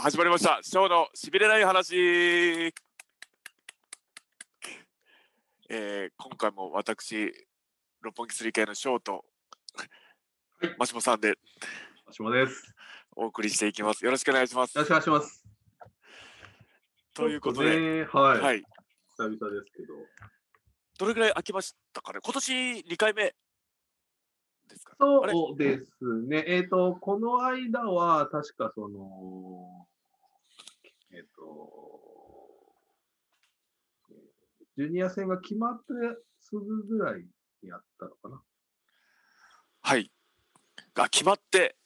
始まりました。ショーのしびれない話。えー、今回も私六本木スリー系のショーと、はい、マシモさんでマシモです。お送りしていきます。よろしくお願いします。よろしくお願いします。ということで、ね、はい、はい、久々ですけど。どれぐらい空きましたかね？今年2回目ですか、ね、そうですね。えっ、ー、と、この間は、確かその、えっ、ー、と、ジュニア戦が決まってすぐぐらいにやったのかな。はい。が決まって、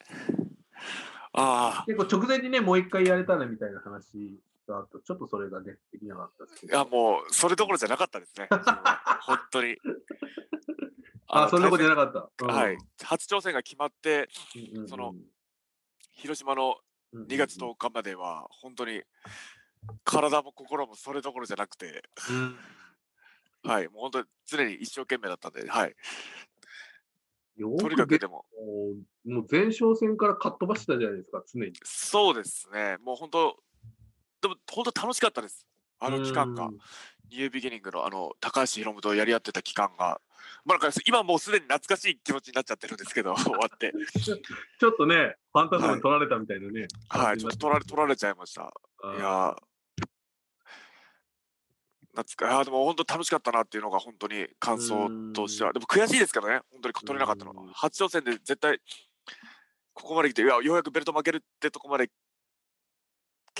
ああ。結構直前にね、もう一回やれたらみたいな話があった。ちょっとそれがね、できなかったですけど。いや、もう、それどころじゃなかったですね。本当に。あ、そんなことじゃなかった。はい。初挑戦が決まって、その、広島の2月10日までは、本当に、体も心もそれどころじゃなくて、はい、もう本当に常に一生懸命だったんで、はい。とにかくでも。もう前哨戦からかっ飛ばしたじゃないですか、常に。そうですね。もう本当、でも本当楽しかったです。あの期間が。ニュービギニングのあの高橋宏夢とやり合ってた期間が、まあ、なんか今もうすでに懐かしい気持ちになっちゃってるんですけど、終わって。ちょっとね、ファンタズムに取られたみたいなね。はい、はい、ちょっと取られ取られちゃいました。いや懐かいやでも本当楽しかったなっていうのが本当に感想としては。でも悔しいですけどね。本当に取れなかったのは。初挑戦で絶対ここまで来ていやようやくベルト負けるってとこまで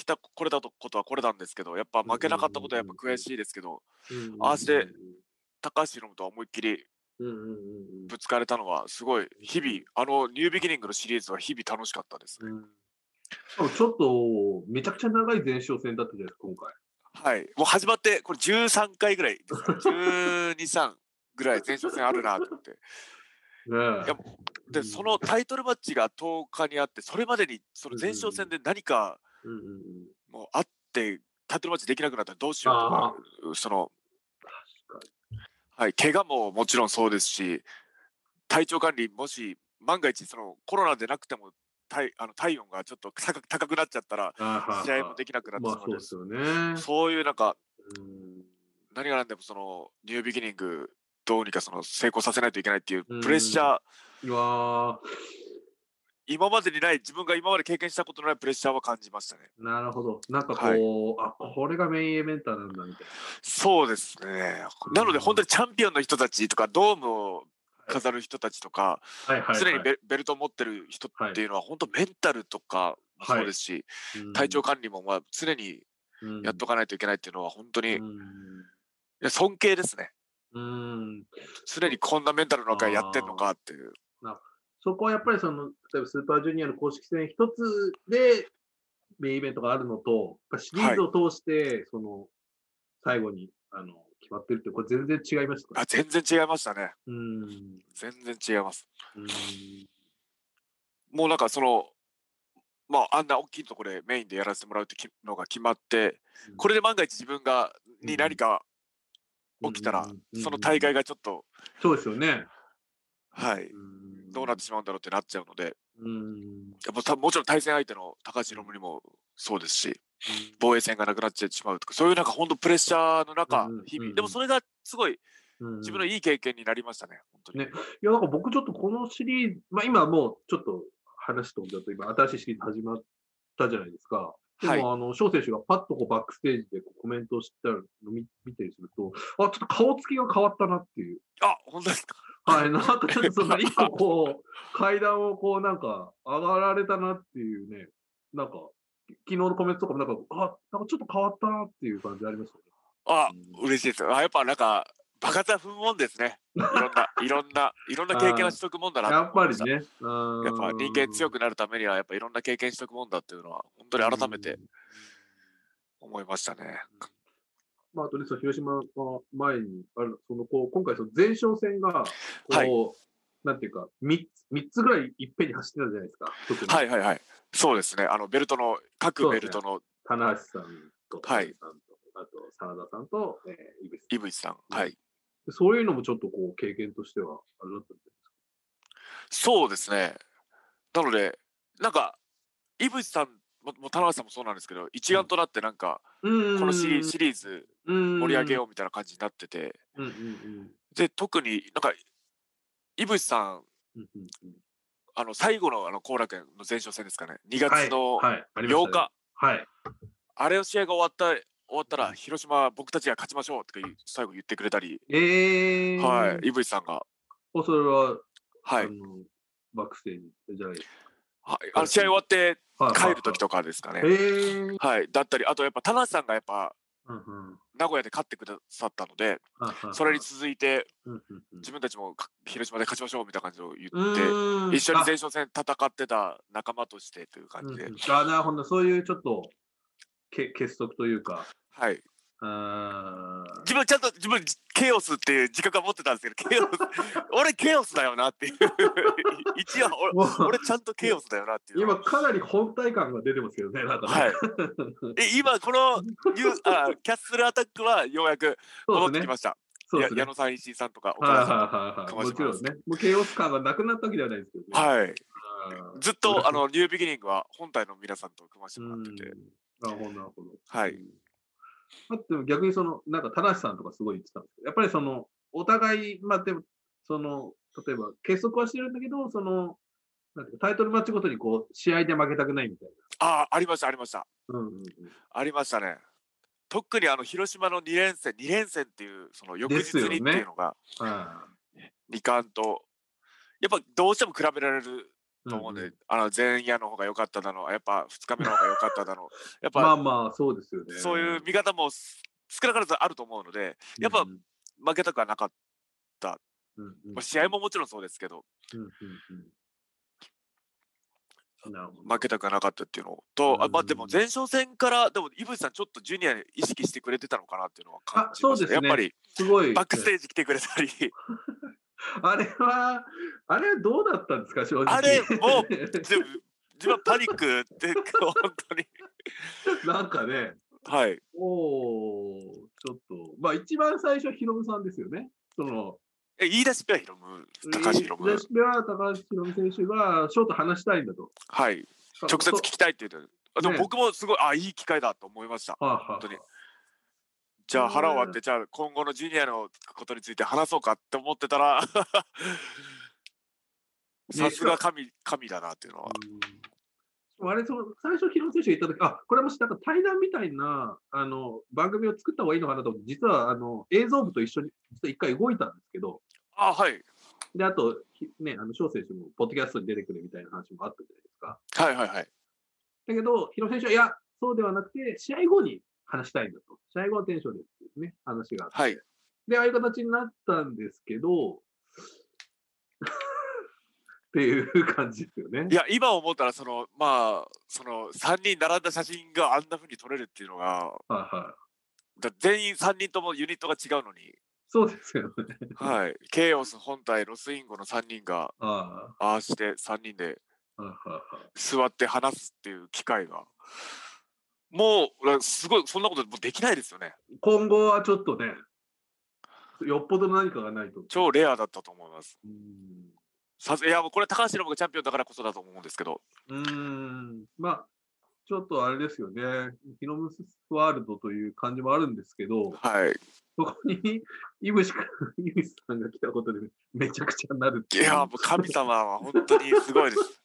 来たこれだとことはこれなんですけどやっぱ負けなかったことはやっぱ悔しいですけどああして高橋宏夢とは思いっきりぶつかれたのはすごい日々あのニュービギニングのシリーズは日々楽しかったです。ね。ちょっとめちゃくちゃ長い前哨戦だったじゃないですか今回。はい。もう始まってこれ13回ぐらいですか12、3ぐらい前哨戦あるなと思って。ね、いやでそのタイトルマッチが10日にあってそれまでにその前哨戦で何か、もうあってタイトルマッチできなくなったらどうしようとかそのはい、怪我ももちろんそうですし体調管理もし万が一そのコロナでなくても体あの体温がちょっと高く高くなっちゃったら試合もできなくなってしまう。んです,、まあ、そう、ね、そういうなんか何が何でもそのニュービギニングどうにかその成功させないといけないっていうプレッシャー今までにない自分が今まで経験したことのないプレッシャーは感じましたね。なるほど。なんかこう、はい、あこれがメインイベンターなんだみたいな。そうですね。なので本当にチャンピオンの人たちとかドームを飾る人たちとか、常にベベルトを持ってる人っていうのは、本当メンタルとかもそうですし、はい、体調管理もまあ常にやっとかないといけないっていうのは本当に、いや尊敬ですね。うん常にこんなメンタルの中やってんのかっていう。そこはやっぱりその、例えばスーパージュニアの公式戦一つでメインイベントがあるのと、シリーズを通して、その、最後に、あの、決まってるって、これ全然違いました、あ、全然違いましたね。うん。全然違います。うん。もうなんかその、まあ、あんな大きいところでメインでやらせてもらうってのが決まって、これで万が一自分が、に何か起きたら、その大会がちょっと、そうですよね。はい。どうなってしまうんだろうってなっちゃうので、うん、やっぱもちろん対戦相手の高橋宏夢にもそうですし、防衛戦がなくなっちゃってしまうとか、そういうなんか本当プレッシャーの中、日々、でもそれがすごい、自分のいい経験になりましたね、本当に。ね、いや、なんか僕ちょっとこのシリーズ、まあ今もうちょっと話飛んじゃうと、今新しいシリーズ始まったじゃないですか。でも、はい、あの、翔選手がパッとこうバックステージでこうコメントをしてるのを見見たりすると、あ、ちょっと顔つきが変わったなっていう。あ、本当ですか。はい、なんかちょっとその一個こう、階段をこうなんか上がられたなっていうね、なんか、昨日のコメントとかもなんか、あ、なんかちょっと変わったなっていう感じありますよね。あ、うん、嬉しいです。あ、やっぱなんか、バカザ踏むもんですね。いろんな、いろんな、いろんな経験をしとくもんだなやっぱりね。やっぱ人間強くなるためには、やっぱいろんな経験しとくもんだっていうのは、本当に改めて思いましたね。まあ、あとね、その広島の前にある、そのこう今回、その前哨戦が、こう、はい、なんていうか3つ、3つぐらいいっぺんに走ってたじゃないですか。はいはいはい。そうですね、あのベルトの、各ベルトの。ね、棚橋さんと、はい、さんとあと真田さんと、えー、井口さん。はい。そういうのもちょっとこう経験としてはあれだったんですかそうですね。なので、なんか、井口さんももう田中さんもそうなんですけど一丸となってなんか、このシリシリーズ盛り上げようみたいな感じになってて、うんうんうん。で特になんか井渕さんうんうんうん。あの最後のあの後楽園の前哨戦ですかね。2月のはいはいあ8日、ねはい。あれの試合が終わった終わったら広島僕たちが勝ちましょうって最後言ってくれたり、えー、はい、井渕さんが、おそれは、はい。バックステージじゃないはい、あの試合終わって帰る時とかですかね。え。ー、はい、だったりあとやっぱ田中さんがやっぱうんうん名古屋で勝ってくださったのでそれに続いて自分たちもか広島で勝ちましょうみたいな感じを言うって一緒にあ前哨戦戦ってた仲間としてという感じで、うんうんあ、なるほど。そういうちょっとけ結束というか、はい自分ちゃんと自分ケイオスっていう自覚は持ってたんですけどケイオス 俺ケイオスだよなっていう 一応俺俺ちゃんんとケイオスだよなっていうの今はかなり本体感が出てますけどね、なんかね。はい え今このニューあキャッスルアタックはようやく戻。ってきました、ね。や矢野さん石井さんとか岡はい田さんもちろんね。もうケイオス感がなくなったわけではないですけどね。はいずっとあのニュービギニングは本体の皆さんと組ませてもらってて、うんなるほど、なるほど。はいうん。あでも逆にその、なんか、田無さんとかすごい言ってたんですけど、やっぱりその、お互い、まあでも、その、例えば、結束はしてるんだけど、その、なんていうかタイトルマッチごとにこう、試合で負けたくないみたいああありましたありましたな。うんうんうん。ありましたね特にあの広島の2連戦2連戦っていうその翌日にっていうのがは2冠とやっぱどうしても比べられるいと思うんで、んん。あの前夜の方が良かっただのやっぱ2日目の方が良かっただの やっぱ、まあまあ、そうですよね。そういう見方もす少なからずあると思うのでやっぱうん負けたくはなかった、うんうん。まあ、試合ももちろんそうですけど。うんうんうん。負けたくはなかったっていうのと、あまあでも前哨戦からでも井渕さんちょっとジュニアに意識してくれてたのかなっていうのは感じましたあそうですね。やっぱりすごい。バックステージ来てくれたり あれは、あれはどうだったんですか、正直。あれもう自分自分はパニックって本当に。なんかね、はい。おーちょっと、まあ一番最初はヒロムさんですよね。その、え言い出しっぺはヒロム高橋ヒロム。レシピは高橋ヒロム選手がショート話したいんだと。はい。直接聞きたいって言ってあでもね。僕もすごいあいい機会だと思いました。はいはい本当にじゃあ腹を割ってじゃあ今後のジュニアのことについて話そうかって思ってたらさすが神神だなっていうのは。うん。あれその最初、ヒロム選手が言ったとき、あこれもしなんか対談みたいなあの番組を作った方がいいのかなと思って、実はあの映像部と一緒に実は一回動いたんですけど、あはい。で、あと、ひね、あの翔選手もポッドキャストに出てくるみたいな話もあったじゃないですか。はいはいはい。だけど、ヒロ選手は、いや、そうではなくて、試合後に話したいんだと。試合後はテンションでっていうね、話があって。はいで、ああいう形になったんですけど、っていう感じですよねい。や今思ったらそのまあその3人並んだ写真があんな風に撮れるっていうのがはいはい。だ全員3人ともユニットが違うのにそうですよね。はいケイオス本体ロスインゴの3人があああして3人で。座って話すっていう機会がもうだすごいそんなことできないですよね。今後はちょっとね、よっぽどの何かがないと。超レアだったと思います。さすいやもうこれ高橋のがチャンピオンだからこそだと思うんですけど。うーん。まあ、ちょっとあれですよね。ヒロムスワールドという感じもあるんですけど、はい。そこに、イブシ君、イブシさんが来たことでめちゃくちゃになるっていやもう神様は本当にすごいです。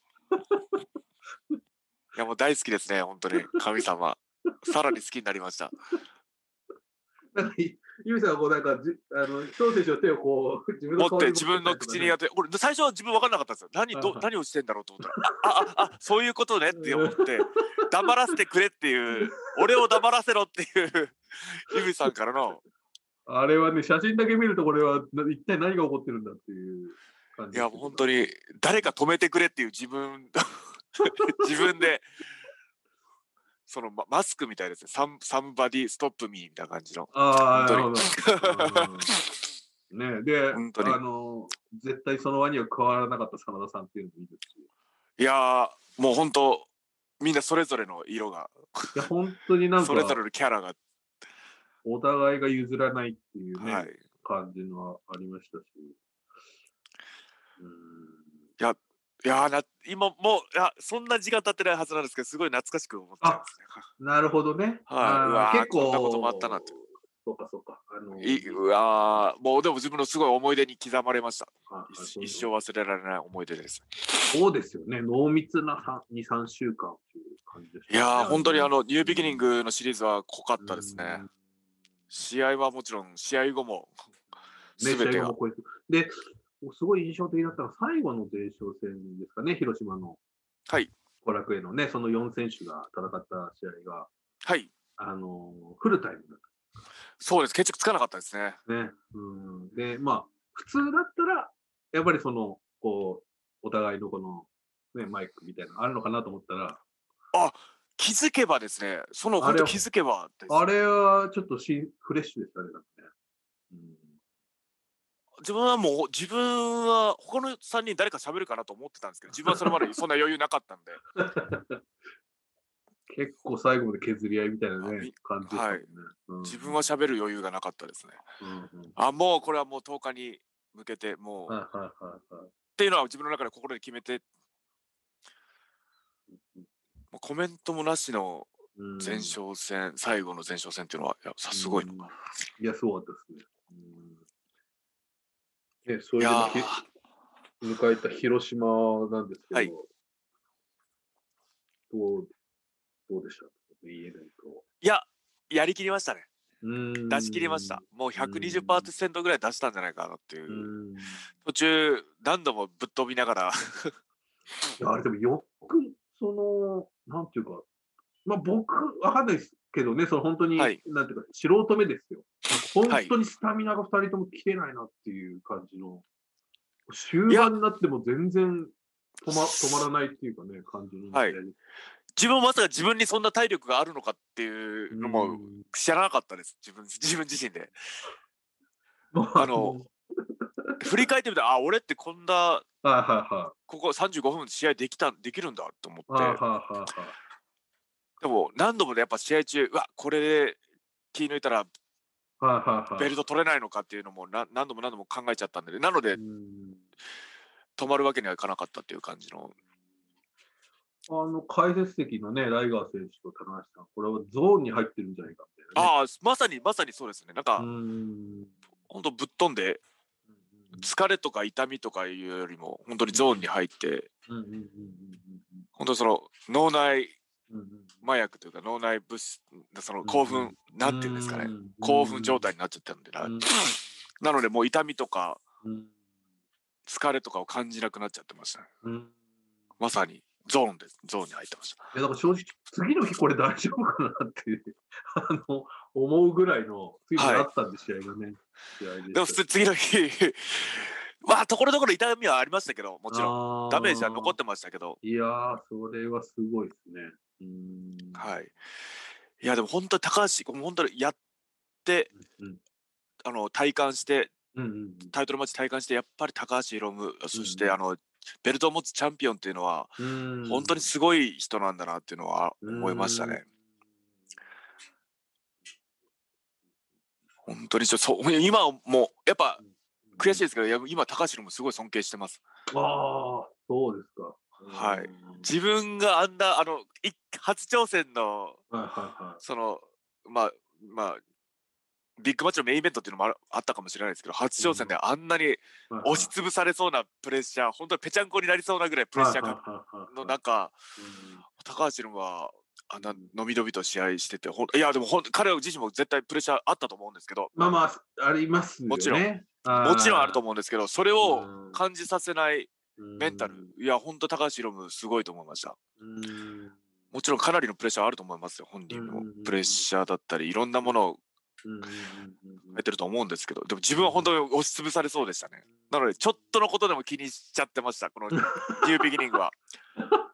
い やもう大好きですね本当に。神様。さらに好きになりました。なんかい、イブシさんがこうなんかじ、あの、翔選手の手をこう、自分の持って自分の口にややってこれ最初は自分分かんなかったんですよ。何ど何をしてんだろうと思ったらああああそういうことねって 思って黙らせてくれっていう俺を黙らせろっていうイブさんからの。あれはね、写真だけ見るとこれはな一体何が起こってるんだっていう感じ。いやもう本当に誰か止めてくれっていう自分 自分でそのママスクみたいですねサンサンバディストップミーみたいな感じの。ああ、なる本ほど。うん。ねで、本当に。あの、絶対その輪には加わらなかった真田さんっていうのもいいですし。いやーもう本当みんなそれぞれの色が。いや、本当になんかそ、れぞれのキャラが、お互いが譲らないっていうね、はい。感じのはありましたし。うん。いやな今もういやそんな時間経ってないはずなんですけどすごい懐かしく思っちゃうんですね。なるほどね。はい、結構こんなこともあったなって。そうかそうか。あのー、いうわもうでも自分のすごい思い出に刻まれました。一生忘れられない思い出です。そうですよね。濃密な2、3週間という感じです、ね、いや本当にあの、ニュービギニングのシリーズは濃かったですね。試合はもちろん、試合後も、すべてが。で、すごい印象的だったのは、最後の前哨戦ですかね、広島の。はい。後楽園のね、その4選手が戦った試合が。はい。あの、フルタイムだった。そうです、決着つかなかったですね。ね。うん。で、まあ、普通だったら、やっぱりその、こう、お互いのこの、ね、マイクみたいなのあるのかなと思ったら。あ気づけばですね、その本当気づけばあれはちょっとしフレッシュでしたね、ね。うん自分はもう自分は他の3人誰か喋るかなと思ってたんですけど 自分はそれまでそんな余裕なかったんで。結構最後まで削り合いみたいなね感じでしたね、はい。うん、自分は喋る余裕がなかったですね、うんうん、あもうこれはもう10日に向けてもう、はいはいはいはい、っていうのは自分の中で心で決めてもうコメントもなしの前哨戦、最後の前哨戦っていうのは、いや、さすごいの、いや、そうだったですね。ね、それで迎えた広島なんですけど、はい、どう、どうでした？いや、やりきりましたね。出し切りました。もう120%ぐらい出したんじゃないかなっていう。う途中、何度もぶっ飛びながら。いや、あれでもよく、その、なんていうか、まあ僕、わかんないですけどね、その本当に、はい、なんていうか、素人目ですよ。本当にスタミナが2人とも来てないなっていう感じの、終盤になっても全然止ま止まらないっていうかね、感じの、はい。自分まさか自分にそんな体力があるのかっていうのも知らなかったです、自分 自分自身で。あの、振り返ってみたら、あ、俺ってこんな、ここ35分試合できたできるんだと思って。でも何度もねやっぱ試合中うわこれで気抜いたらベルト取れないのかっていうのもな何度も何度も考えちゃったんでなので止まるわけにはいかなかったっていう感じの。あの解説席のね、ライガー選手と高橋さん、これはゾーンに入ってるんじゃないかみたいな、ね、ああ、まさにまさにそうですね。なんか、本当ぶっ飛んで、疲れとか痛みとかいうよりも、本当にゾーンに入って、本当その脳内麻薬というか脳内物質その興奮、うん、なんていうんですかね、うん、興奮状態になっちゃったんでな,、なのでもう痛みとか、疲れとかを感じなくなっちゃってました、ね、まさにゾーンですゾーンに入ってました。いやだから正直次の日これ大丈夫かなってあの思うぐらいの次にあったんで、試合がね。で。も普通次の日 まあところどころ痛みはありましたけどもちろん。ダメージは残ってましたけど。いやーそれはすごいですねはい。いや、でも本当に高橋、本当にやって、うん、あの体感して、うんうんうん、タイトルマッチ体感して、やっぱり高橋宏夢、そして、うん、あのベルトを持つチャンピオンっていうのは、うん、本当にすごい人なんだなっていうのは思いましたね。本当にちょそう 今もやっぱ悔しいですけど、今高橋もすごい尊敬してます。ああ、そうですか。はい。自分があんな、あの、初挑戦の、その、まあ、まあ、ビッグマッチのメインイベントっていうのもあったかもしれないですけど、初挑戦であんなに押しつぶされそうなプレッシャー、本当にぺちゃんこになりそうなぐらいプレッシャーの中、高橋はあんなのびのびと試合してて、ほいや、でもほん彼自身も絶対プレッシャーあったと思うんですけど、まあまあ、ありますよね。もちろん、もちろんあると思うんですけど、それを感じさせないメンタル、いや、本当高橋宏夢すごいと思いました。もちろんかなりのプレッシャーあると思いますよ、本人も。プレッシャーだったり、いろんなものをやってると思うんですけど、でも自分は本当に押しつぶされそうでしたね。なので、ちょっとのことでも気にしちゃってました、このニュービギニングは。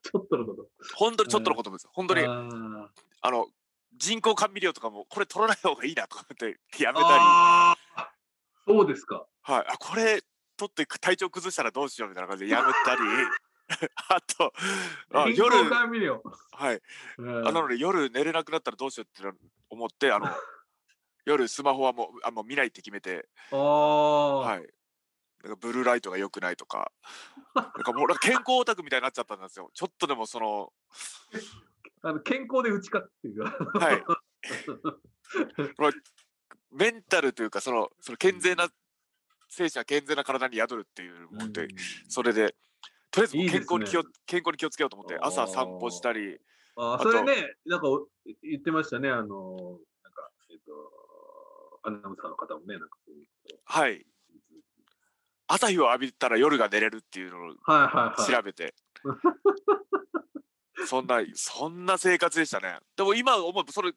ちょっとのこと。本当にちょっとのことです。本当に、あの、人工甘味料とかも、これ取らない方がいいなとかってやめたり。そうですか。はい。あ、これ取って体調崩したらどうしようみたいな感じでやめたり あとあ夜はい、あなので夜寝れなくなったらどうしようって思ってあの 夜スマホはもうあもう見ないって決めて。はい。なんかブルーライトが良くないとか、なんかもう健康オタクみたいになっちゃったんですよ。ちょっとでもその、あの健康で打ち勝つっていうか。はい。メンタルというか、その、その健全な、精神は健全な体に宿るっていうもんで、それで、とりあえず健康に気を、いい健康に気をつけようと思って、朝散歩したり、あそれね、なんかお言ってましたね、あの、なんか、えっと、アナウンサーの方もね、なんかはい。朝日を浴びたら夜が寝れるっていうのをはいはいはい。調べて、そんな、そんな生活でしたね。でも今思うと、それ、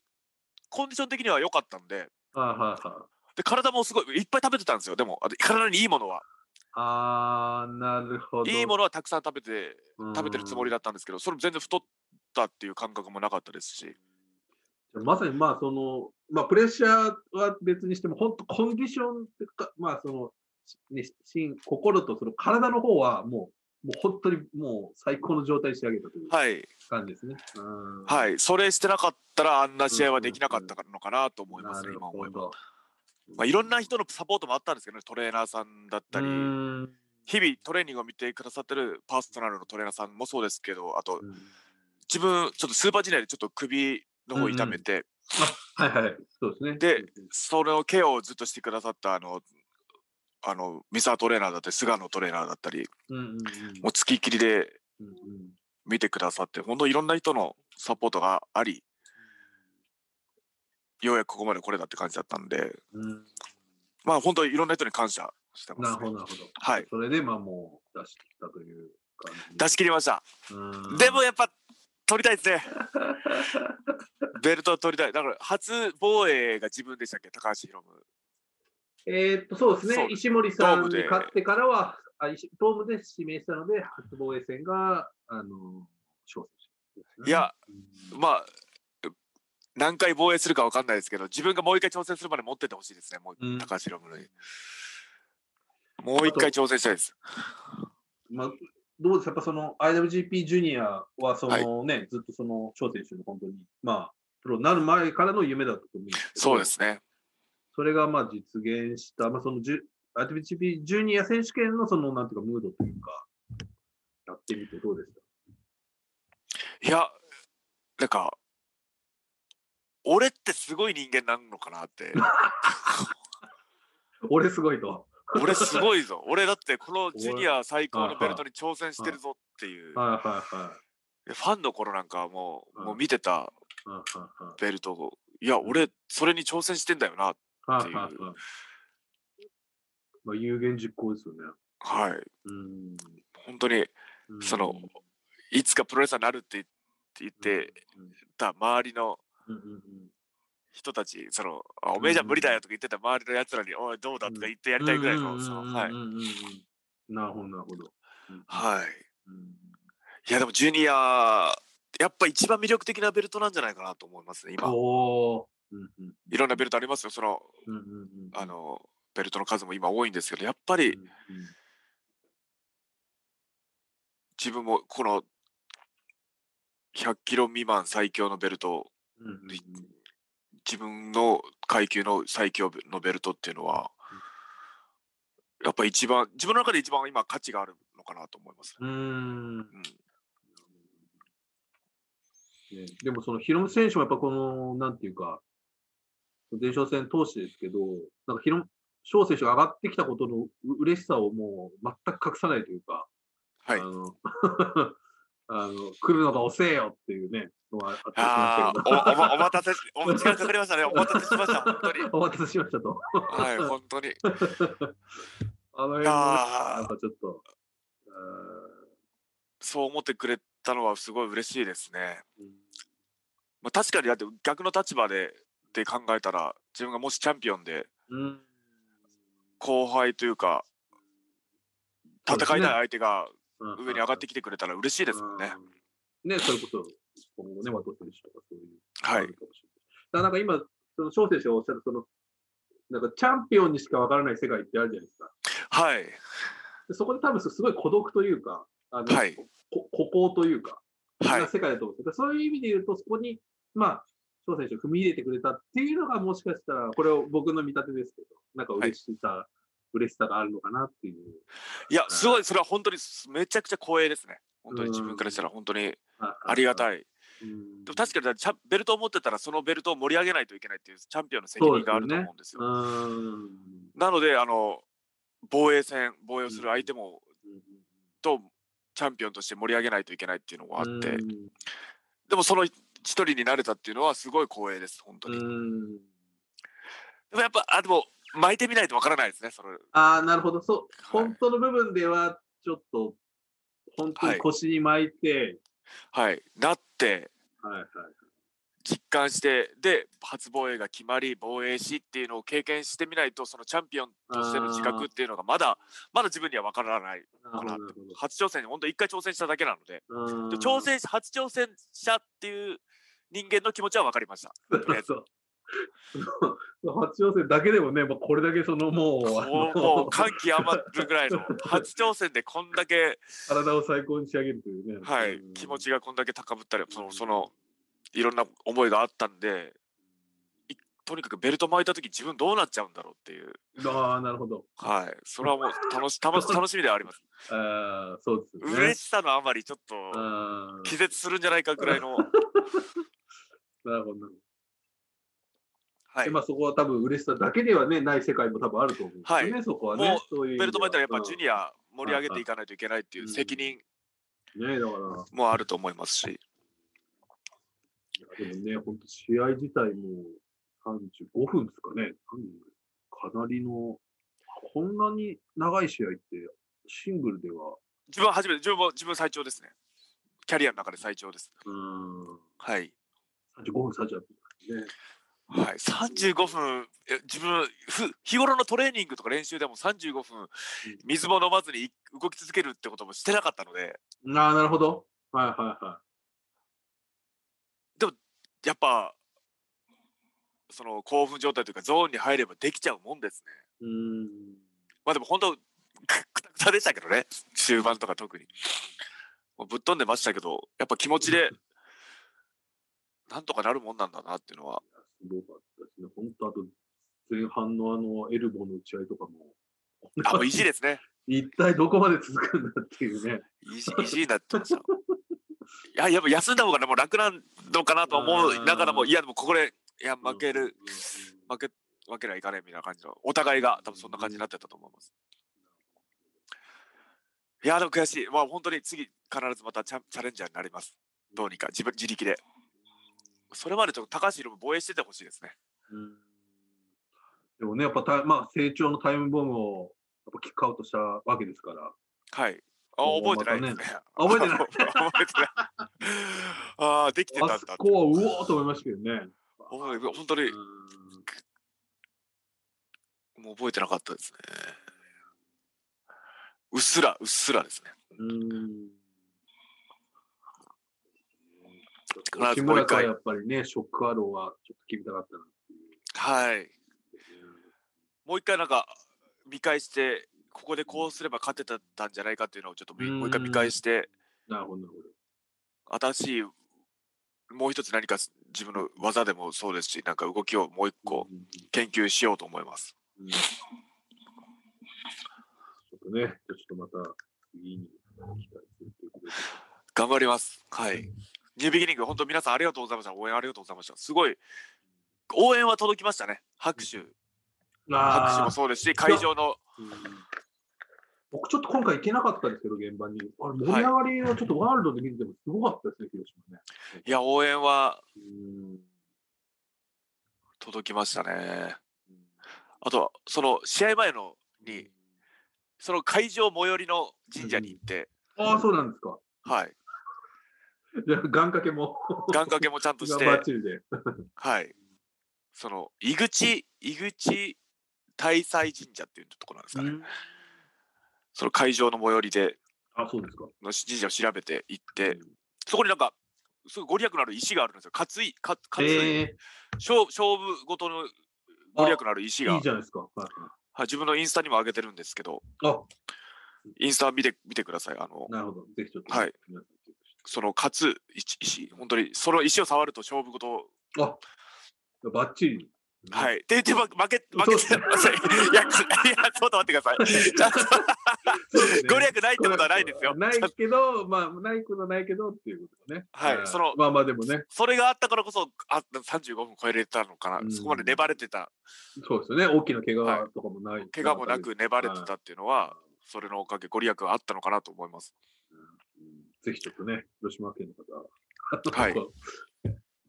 コンディション的には良かったんで、はいはいはい。で体もすごいいっぱい食べてたんですよ。でも、体にいいものは、あー、なるほど。いいものはたくさん食べて、うん食べてるつもりだったんですけど、それも全然太ったっていう感覚もなかったですし、まさにまあその、まあプレッシャーは別にしても、本当コンディションっていうか、まあその、ね、心、心とその体の方はもう、もう本当にもう最高の状態に仕上げたというはい、感じですね。うんはい、それしてなかったら、あんな試合はできなかったのかなと思いますね、なる今思えば。まあ、いろんな人のサポートもあったんですけどね、トレーナーさんだったり、うん。日々トレーニングを見てくださってるパーソナルのトレーナーさんもそうですけど、あとうん。自分、ちょっとスーパージュニアでちょっと首の方痛めて、はいはい。そうですね。でそれをケアをずっとしてくださったあの、あの、ミサートレーナーだったり、菅野トレーナーだったり、もう付きっきりで見てくださって、本当いろんな人のサポートがあり、ようやくここまで来れたって感じだったんで、うんまあ本当いろんな人に感謝してます、ね。なるほど、なるほど。はい。それで、まあもう出してきたという感じ。出し切りました。うんでもやっぱ取りたいですね。ベルト取りたい。だから初防衛が自分でしたっけ、高橋宏夢。えーっと、そうですね。石森さんに勝ってからは、あ石ドームで指名したので、初防衛戦が、あの、翔選手ですね、いやうん、まあ、何回防衛するか分かんないですけど、自分がもう一回挑戦するまで持っててほしいですね、もう、うん高橋宏夢に。もう一回挑戦したいです。まあ、どうですか？やっぱその IWGP ジュニアは、そのね、ずっとその翔選手の本当に、まあ、プロになる前からの夢だったと思うんですけど、そうですね。それがまあ実現した、まあ、そのジュ IWGP ジュニア選手権のその、なんていうか、ムードというか、やってみてどうですかいや、なんか、俺ってすごい人間なのかなって。俺すごいと。俺すごいぞ。俺だってこのジュニア最高のベルトに挑戦してるぞっていう。はいはいはい。ファンの頃なんかはもう、うんもう見てたベルトを、いや、俺、それに挑戦してんだよな。はいはいはい。まあ、有言実行ですよね。はい。うん。本当に、うんその、いつかプロレスラーになるって言ってた周りの人たち、その、あおめえじゃ無理だよとか言ってた周りのやつらに、おい、どうだ？とか言ってやりたいぐらいの、その、はい。なるほど、なるほど。はい。うんいや、でも、ジュニア、やっぱ一番魅力的なベルトなんじゃないかなと思いますね、今。おいろんなベルトありますよ、その、あの、ベルトの数も今多いんですけど、やっぱり自分もこの100キロ未満最強のベルト、うん自分の階級の最強のベルトっていうのは、やっぱ一番、自分の中で一番今価値があるのかなと思います。うーん。うん、ねでもそのヒロム選手もやっぱこの、なんていうか、前哨戦通してですけど、なんかヒロム、翔選手が上がってきたことのう嬉しさをもう全く隠さないというか、はいあ。の来るのが遅えよっていうね、のがあったけどおおまお待たせ、お時間かかりましたね。お待たせしました、本当に。お待たせしましたと。はい、本当に。あの辺もなんかちょっと、あそう思ってくれたのはすごい嬉しいですね。ーうんまあ、確かにだって逆の立場でで考えたら自分がもしチャンピオンでうん後輩というか戦いたい相手がうん上に上がってきてくれたら嬉しいですもんね。うん。ね、それこそ、今後ね、ワト選手とかそういう。はい。だなんか今、その翔選手がおっしゃる、その、なんかチャンピオンにしかわからない世界ってあるじゃないですか。はいでそこで多分すごい孤独というか、あの、はいこ孤高というか、はない世界だと思うんですけど、そういう意味で言うと、そこに、まあ、翔選手を踏み入れてくれたっていうのが、もしかしたら、これを僕の見立てですけど、なんか嬉しさ嬉しさがあるのかなっていう。いや、すごい、それは本当にめちゃくちゃ光栄ですね。本当に自分からしたら本当にありがたい。でも確かにベルトを持ってたらそのベルトを盛り上げないといけないっていうチャンピオンの責任があると思うんですよ。すね、なのであの防衛戦防衛をする相手も、とチャンピオンとして盛り上げないといけないっていうのがあってでもその一人になれたっていうのはすごい光栄です本当に。でもやっぱあでも巻いてみないとわからないですねそれ。ああなるほど。そう、はい、本当の部分ではちょっと本当に腰に巻いて、はい、なって、はいはい、実感してで初防衛が決まり防衛しっていうのを経験してみないとそのチャンピオンとしての自覚っていうのがまだまだ自分には分からないかな初挑戦に本当一回挑戦しただけなので。で挑戦初挑戦者っていう人間の気持ちは分かりました。初挑戦だけでもね、もうこれだけそのもう、もう感極まるぐらいの、初挑戦でこんだけ体を最高に仕上げるというね、はい、気持ちがこんだけ高ぶったり、そのそのいろんな思いがあったんで、とにかくベルト巻いた時自分どうなっちゃうんだろうっていう。ああ、なるほど。はい。それはもう楽し 楽し楽しみではあります。あそうです、ね、嬉しさのあまりちょっと気絶するんじゃないかぐらいの。なるほど。はい、まあそこは多分嬉しさだけではね、ない世界も多分あると思うんですよね、はい、そこはね。ううベルト巻いたらやっぱジュニア盛り上げていかないといけないっていう責任ねだからもあると思いますし。でもね、本当試合自体も35分ですかね。かなりの、こんなに長い試合ってシングルでは。自分は初めて、自分も自分最長ですね。キャリアの中で最長です。うん。はい。35分、38分ね。はい、35分、自分ふ、日頃のトレーニングとか練習でも35分、水も飲まずに動き続けるってこともしてなかったので。ああ、なるほど。はいはいはい。でも、やっぱ、その興奮状態というか、ゾーンに入ればできちゃうもんですね。うん。まあでも本当、くたくたでしたけどね、終盤とか特に。もうぶっ飛んでましたけど、やっぱ気持ちで、なんとかなるもんなんだなっていうのは。すごかったですね。本当あと、前半のあの、エルボーの打ち合いとかも。あ、もう意地ですね。一体どこまで続くんだっていうね。意地、意地になってました。いや、やっぱ休んだ方がね、もう楽なのかなと思いながらも、いや、でもここで、いや、負ける、負け、負けりゃいかねえみたいな感じの、お互いが多分そんな感じになってたと思います。いや、でも悔しい。まあ本当に次、必ずまたチャチャレンジャーになります。どうにか、自分、自力で。それまでちょっと高橋宏も防衛しててほしいですね。うんでもね、やっぱた、まあ、成長のタイムボムをやっぱキックアウトしたわけですから。はい。あ、覚えてないですね。ね覚えてない。覚えてない。ああ、できてたんだ。あそこはうおーと思いましたけどね。本当に、もう覚えてなかったですね。うっすら、うっすらですね。うん。木村はやっぱりね、ショックアローはちょっと決めたかったな。はい。もう一回なんか見返して、ここでこうすれば勝てたんじゃないかっていうのをちょっともう一回見返して、なるほど、なるほど。新しい、もう一つ何か自分の技でもそうですし、なんか動きをもう一個研究しようと思います。うん、ちょっとね、じゃちょっとまた次に期待するということで。頑張ります。はい。ニュービギニング、本当皆さんありがとうございました。応援ありがとうございました。すごい、応援は届きましたね。拍手。拍手もそうですし、会場の。僕ちょっと今回行けなかったですけど、現場に。あれ盛り上がりはちょっとワールドで見ててもすごかったですね、広島ね。いや、応援は届きましたね。あとは、その試合前のに、その会場最寄りの神社に行って。ああ、そうなんですか。はい。じゃあ、願掛けも。願掛けもちゃんとして。はい。その、井口、井口大祭神社っていうところなんですかね。その会場の最寄りで、あ、そうですか。の神社を調べて行って、そこになんか、すごいご利益のある石があるんですよ。勝い、勝い、えー、勝勝負ごとのご利益のある石が。いいじゃないですか。はい、はい、自分のインスタにも上げてるんですけど、あインスタ見て見てください。あのなるほど。ぜひちょっと。はい。その勝つ石、本当にその石を触ると勝負事。あバッチリ。はい。って言って負け、負けてません。いや、いや、ちょっと待ってください。ちゃんと、ご利益ないってことはないですよ。ないけど、まあ、ないことはないけどっていうことね。はい。その、まあまあでもね。それがあったからこそ、あ35分超えれたのかな。そこまで粘れてた。そうですよね。大きな怪我とかもない。怪我もなく粘れてたっていうのは、それのおかげ、ご利益があったのかなと思います。ぜひちょっとね、広島県の方、はい。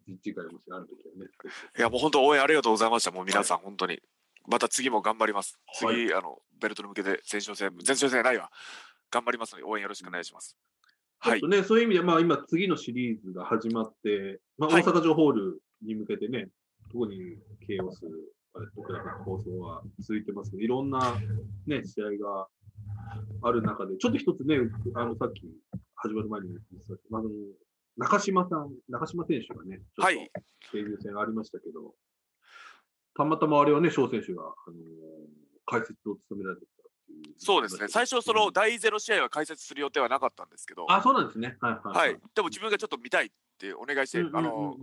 実地会もしあるときはね。いや、もう本当応援ありがとうございました。もう皆さん、本当に。また次も頑張ります。次、あの、ベルトに向けて前哨戦、前哨戦ないわ。頑張りますので、応援よろしくお願いします。はい。ね、そういう意味で、まあ今、次のシリーズが始まって、まあ、大阪城ホールに向けてね、特にケイオス、僕らの放送は続いてますけど、いろんなね、試合がある中で、ちょっと一つね、あの、さっき始まる前に言ってた、あの、中島さん、中島選手がね、ちょっとデビュー戦ありましたけど、はい、たまたまあれはね、翔選手が、あのー、解説を務められてたっていう。そうですね、最初、その第0試合は解説する予定はなかったんですけど、あ、そうなんですね。はい、はい、はい。でも自分がちょっと見たいってお願いして、あの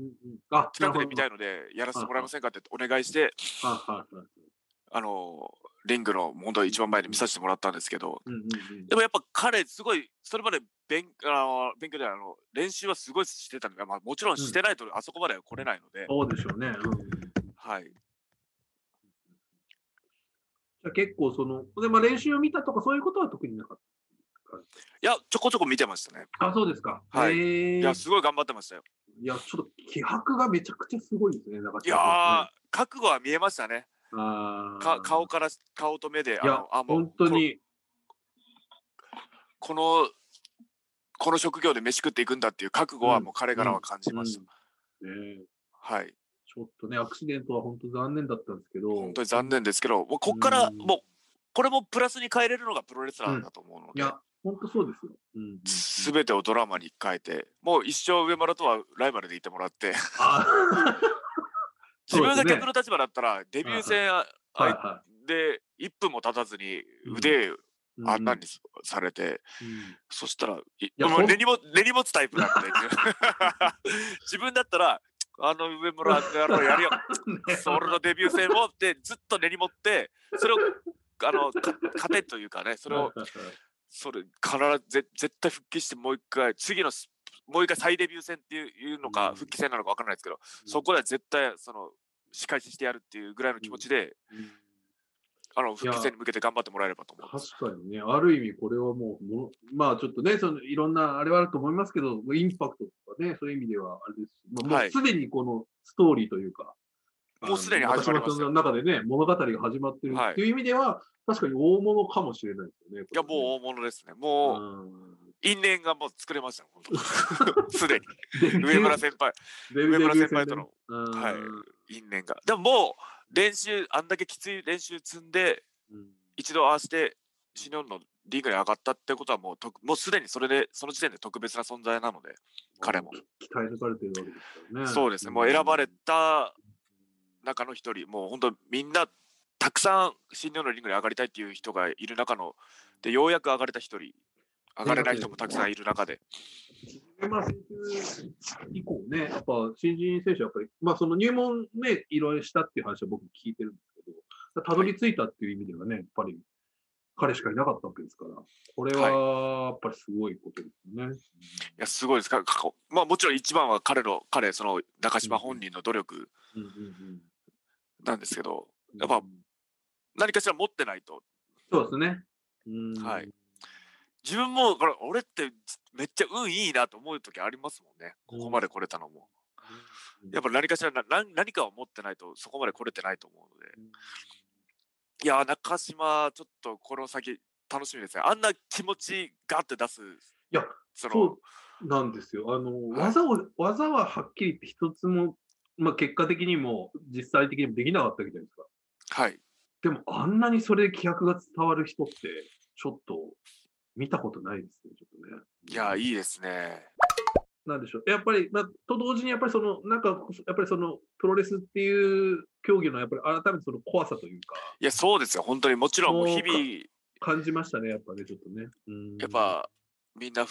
ー、近くで見たいので、やらせてもらえませんかってお願いして、あのーリングの本当一番前で見させてもらったんですけど、うんうんうん、でもやっぱ彼すごいそれまで勉あの勉強であの練習はすごいしてたのが、まあ、もちろんしてないとあそこまでは来れないので、そうでしょうね、うん、はい。じゃ結構そので、まあ、練習を見たとかそういうことは特になかった？いやちょこちょこ見てましたね。あそうですか。はい。いやすごい頑張ってましたよ。いやちょっと気迫がめちゃくちゃすごいですねいや覚悟は見えましたねか顔から顔と目であのあもう本当にこのこの職業で飯食っていくんだっていう覚悟はもう彼からは感じました。うんうんね、はい。ちょっとね、アクシデントは本当残念だったんですけど。本当に残念ですけど、もうここからもう、これもプラスに変えれるのがプロレスラーだと思うので。いや、本当そうですよ。す、べ、てをドラマに変えて、もう一生上村とはライバルでいてもらって。自分が逆の立場だったら、デビュー戦で1分も経たずに腕あんなにされて、そしたら、根にも根に持つタイプなんで、自分。だったら、あの上村やろうやるよ、それのデビュー戦をってずっと根に持って、それをあの勝てというかね、それを、それ必ず絶対復帰してもう一回、次のもう一回再デビュー戦っていうのか、復帰戦なのか分からないですけど、そこでは絶対その仕返ししてやるっていうぐらいの気持ちで、あの復帰戦に向けて頑張ってもらえればと思います。確かにね、ある意味これはもう、もまあちょっとね、そのいろんなあれはあると思いますけど、インパクトとかね、そういう意味ではあれですし、まあ、もうすでにこのストーリーというか、はい、もうすでに始まりましたの中でね、物語が始まってるっていう意味では、はい、確かに大物かもしれないですよね。ね。いや、もう大物ですね。もう、因縁がもう作れました、すでに。上村先輩、上村先輩との、はい、因縁が。でももう、練習、あんだけきつい練習積んで、一度合わせて新日本のリーグに上がったってことはもうともうすでにそれでその時点で特別な存在なので彼も。期待されてるわけですからね。そうですね。もう選ばれた中の一人。もう本当みんなたくさん新日本のリングに上がりたいっていう人がいる中のでようやく上がれた一人上がれない人もたくさんいる中で。まあ、選手以降ね、やっぱ新人選手はやっぱり、まあ、その入門ね、いろいろしたっていう話は僕聞いてるんですたどり着いたっていう意味ではね、やっぱり彼しかいなかったわけですから、これはやっぱりすごいことですよね。い、や、すごいですか。まあもちろん一番は彼の、彼、その中島本人の努力なんですけど、やっぱ何かしら持ってないと。そうですね。はい。自分も、これ俺ってめっちゃ運いいなと思う時ありますもんね。ここまで来れたのも。やっぱ何かしら何何かを持ってないとそこまで来れてないと思うので。いや、中島、ちょっとこの先、楽しみですね。あんな気持ちがって出す。いや、そそうなんですよ。あの、はい、技を、技ははっきり言って一つも、まあ、結果的にも、実際的にもできなかったわけじゃないですか。はい。でも、あんなにそれで気迫が伝わる人って、ちょっと見たことないですね、ちょっとね。いや、いいですね。なんでしょう。やっぱり、まあ、と同時にやっぱりその、なんか、やっぱりその、プロレスっていう競技のやっぱり改めてその怖さというか。いや、そうですよ。本当にもちろんもう日々。感じましたね、やっぱね、ちょっとね。やっぱ、みんな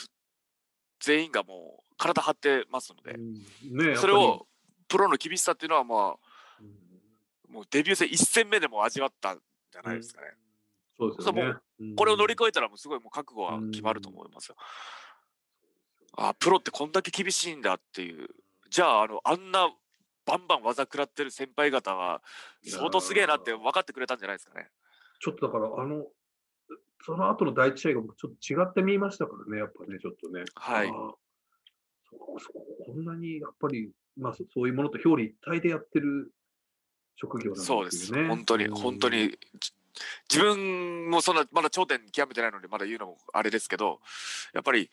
全員がもう体張ってますので、ね、それをプロの厳しさっていうのはまあ、もうデビュー戦1戦目でも味わったんじゃないですかね。うん、そうですよね。これを乗り越えたらもうすごいもう覚悟は決まると思いますよ。あプロってこんだけ厳しいんだっていう。じゃああのあんなバンバン技食らってる先輩方は相当すげえなって分かってくれたんじゃないですかね。ちょっとだからあのその後の第一試合が僕ちょっと違って見ましたからね、やっぱね、ちょっとね。はい。そこそここんなにやっぱり、まあそそういうものと表裏一体でやってる職業なんですね。そうです。本当に、本当に。自分もそんなまだ頂点極めてないのでまだ言うのもあれですけどやっぱり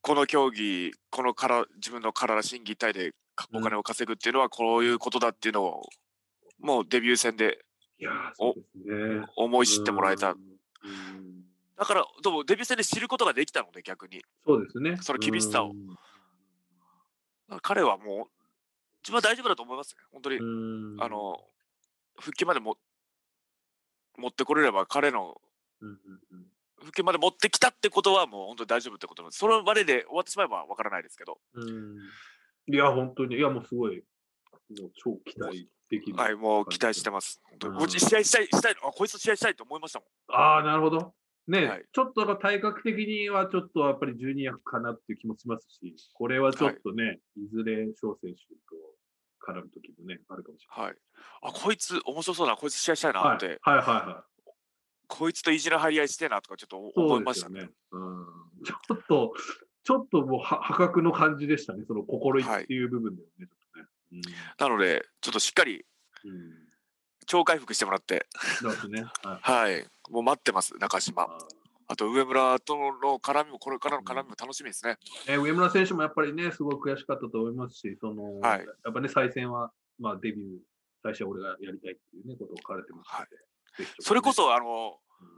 この競技このから自分の体心技体でお金を稼ぐっていうのはこういうことだっていうのをもうデビュー戦でいやそうですね、思い知ってもらえた。だからでもデビュー戦で知ることができたので逆に。そうですね。その厳しさを。彼はもう自分は大丈夫だと思いますね。本当にあの復帰までも持ってこれれば彼の復帰まで持ってきたってことはもう本当に大丈夫ってことなんです。その場でで終わってしまえばわからないですけど。いや本当に。いやもうすごいもう超期待できる。はいもう期待してます。本当に。試合したいしたいあこいつ試合したいと思いましたもん。ああなるほど。ね、はい、ちょっと体格的にはちょっとやっぱり12役かなっていう気もしますし、これはちょっとね、はい、いずれ翔選手と絡む時もね、あるかもしれない。はい。あ、こいつ面白そうな、こいつ試合したいなって。はい、はい、はいはいこいつと意地の張り合いしてなとかちょっと思いましたね。ねうん、ちょっと、ちょっともう破格の感じでしたね、その心意気っていう部分ではね、ちょっとね。うん、なので、ちょっとしっかり、超回復してもらって、ね。はい、はい、もう待ってます、中島。あと上村との絡みも、これからの絡みも楽しみですね。えー、上村選手もやっぱりね、すごい悔しかったと思いますし、その、はい、やっぱね、再戦は、まあ、デビュー、最初は俺がやりたいっていうね、ことを書かれてますので、はいね、それこそ、あの、うん、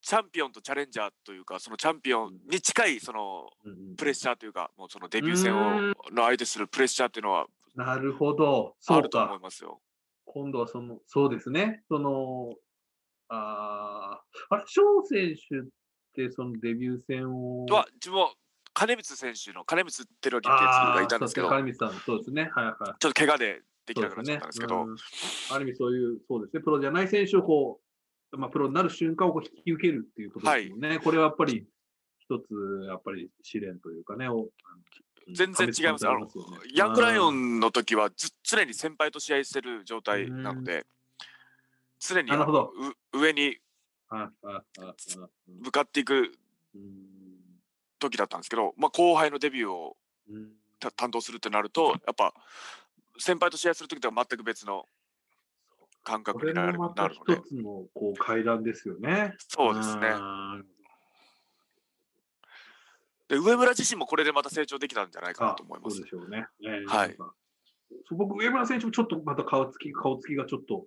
チャンピオンとチャレンジャーというか、そのチャンピオンに近い、その、プレッシャーというか、もうそのデビュー戦を、の相手するプレッシャーっていうのは、なるほど、あると思いますよ。今度はその、そうですね、その、ああ、あれ、翔選手っ、そのデビュー戦を？は、自分は金光選手の金光ってるわけってやつがいたんですけど、金光さん、そうですね。はいはい。ちょっと怪我でできなくなっちゃったんですけど、ねうん、ある意味そういう、そうですね、プロじゃない選手をこう、まあ、プロになる瞬間をこう引き受けるっていうことですね。はい、これはやっぱり、一つ、やっぱり試練というかね、を全然違います。あの、ヤングライオンの時はず常に先輩と試合してる状態なので、常に上に向かっていく時だったんですけど、まあ、後輩のデビューを担当するってなるとやっぱ先輩と試合する時とは全く別の感覚になるので。一つのこう階段ですよね。そうですね。で上村自身もこれでまた成長できたんじゃないかなと思います。そうでしょうね。えー、はい。僕、上村選手もちょっとまた顔つき、顔つきがちょっと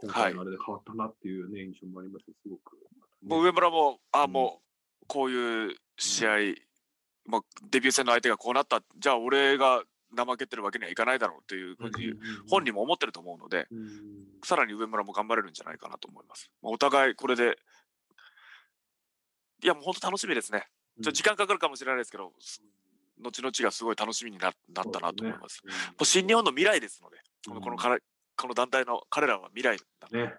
今回のあれで変わったなっていうね、印象もありますすごく。もう上村も、あ、うん、もう、こういう試合、まあ、デビュー戦の相手がこうなった、じゃあ俺が怠けてるわけにはいかないだろうっていうふうに本人も思ってると思うので、さらに上村も頑張れるんじゃないかなと思います。まあ、お互いこれで、いやもう本当楽しみですね。ちょ時間かかるかもしれないですけど、後々がすごい楽しみにななったなと思います。すね。うん、新日本の未来ですので、このこのからこの団体の彼らは未来だね。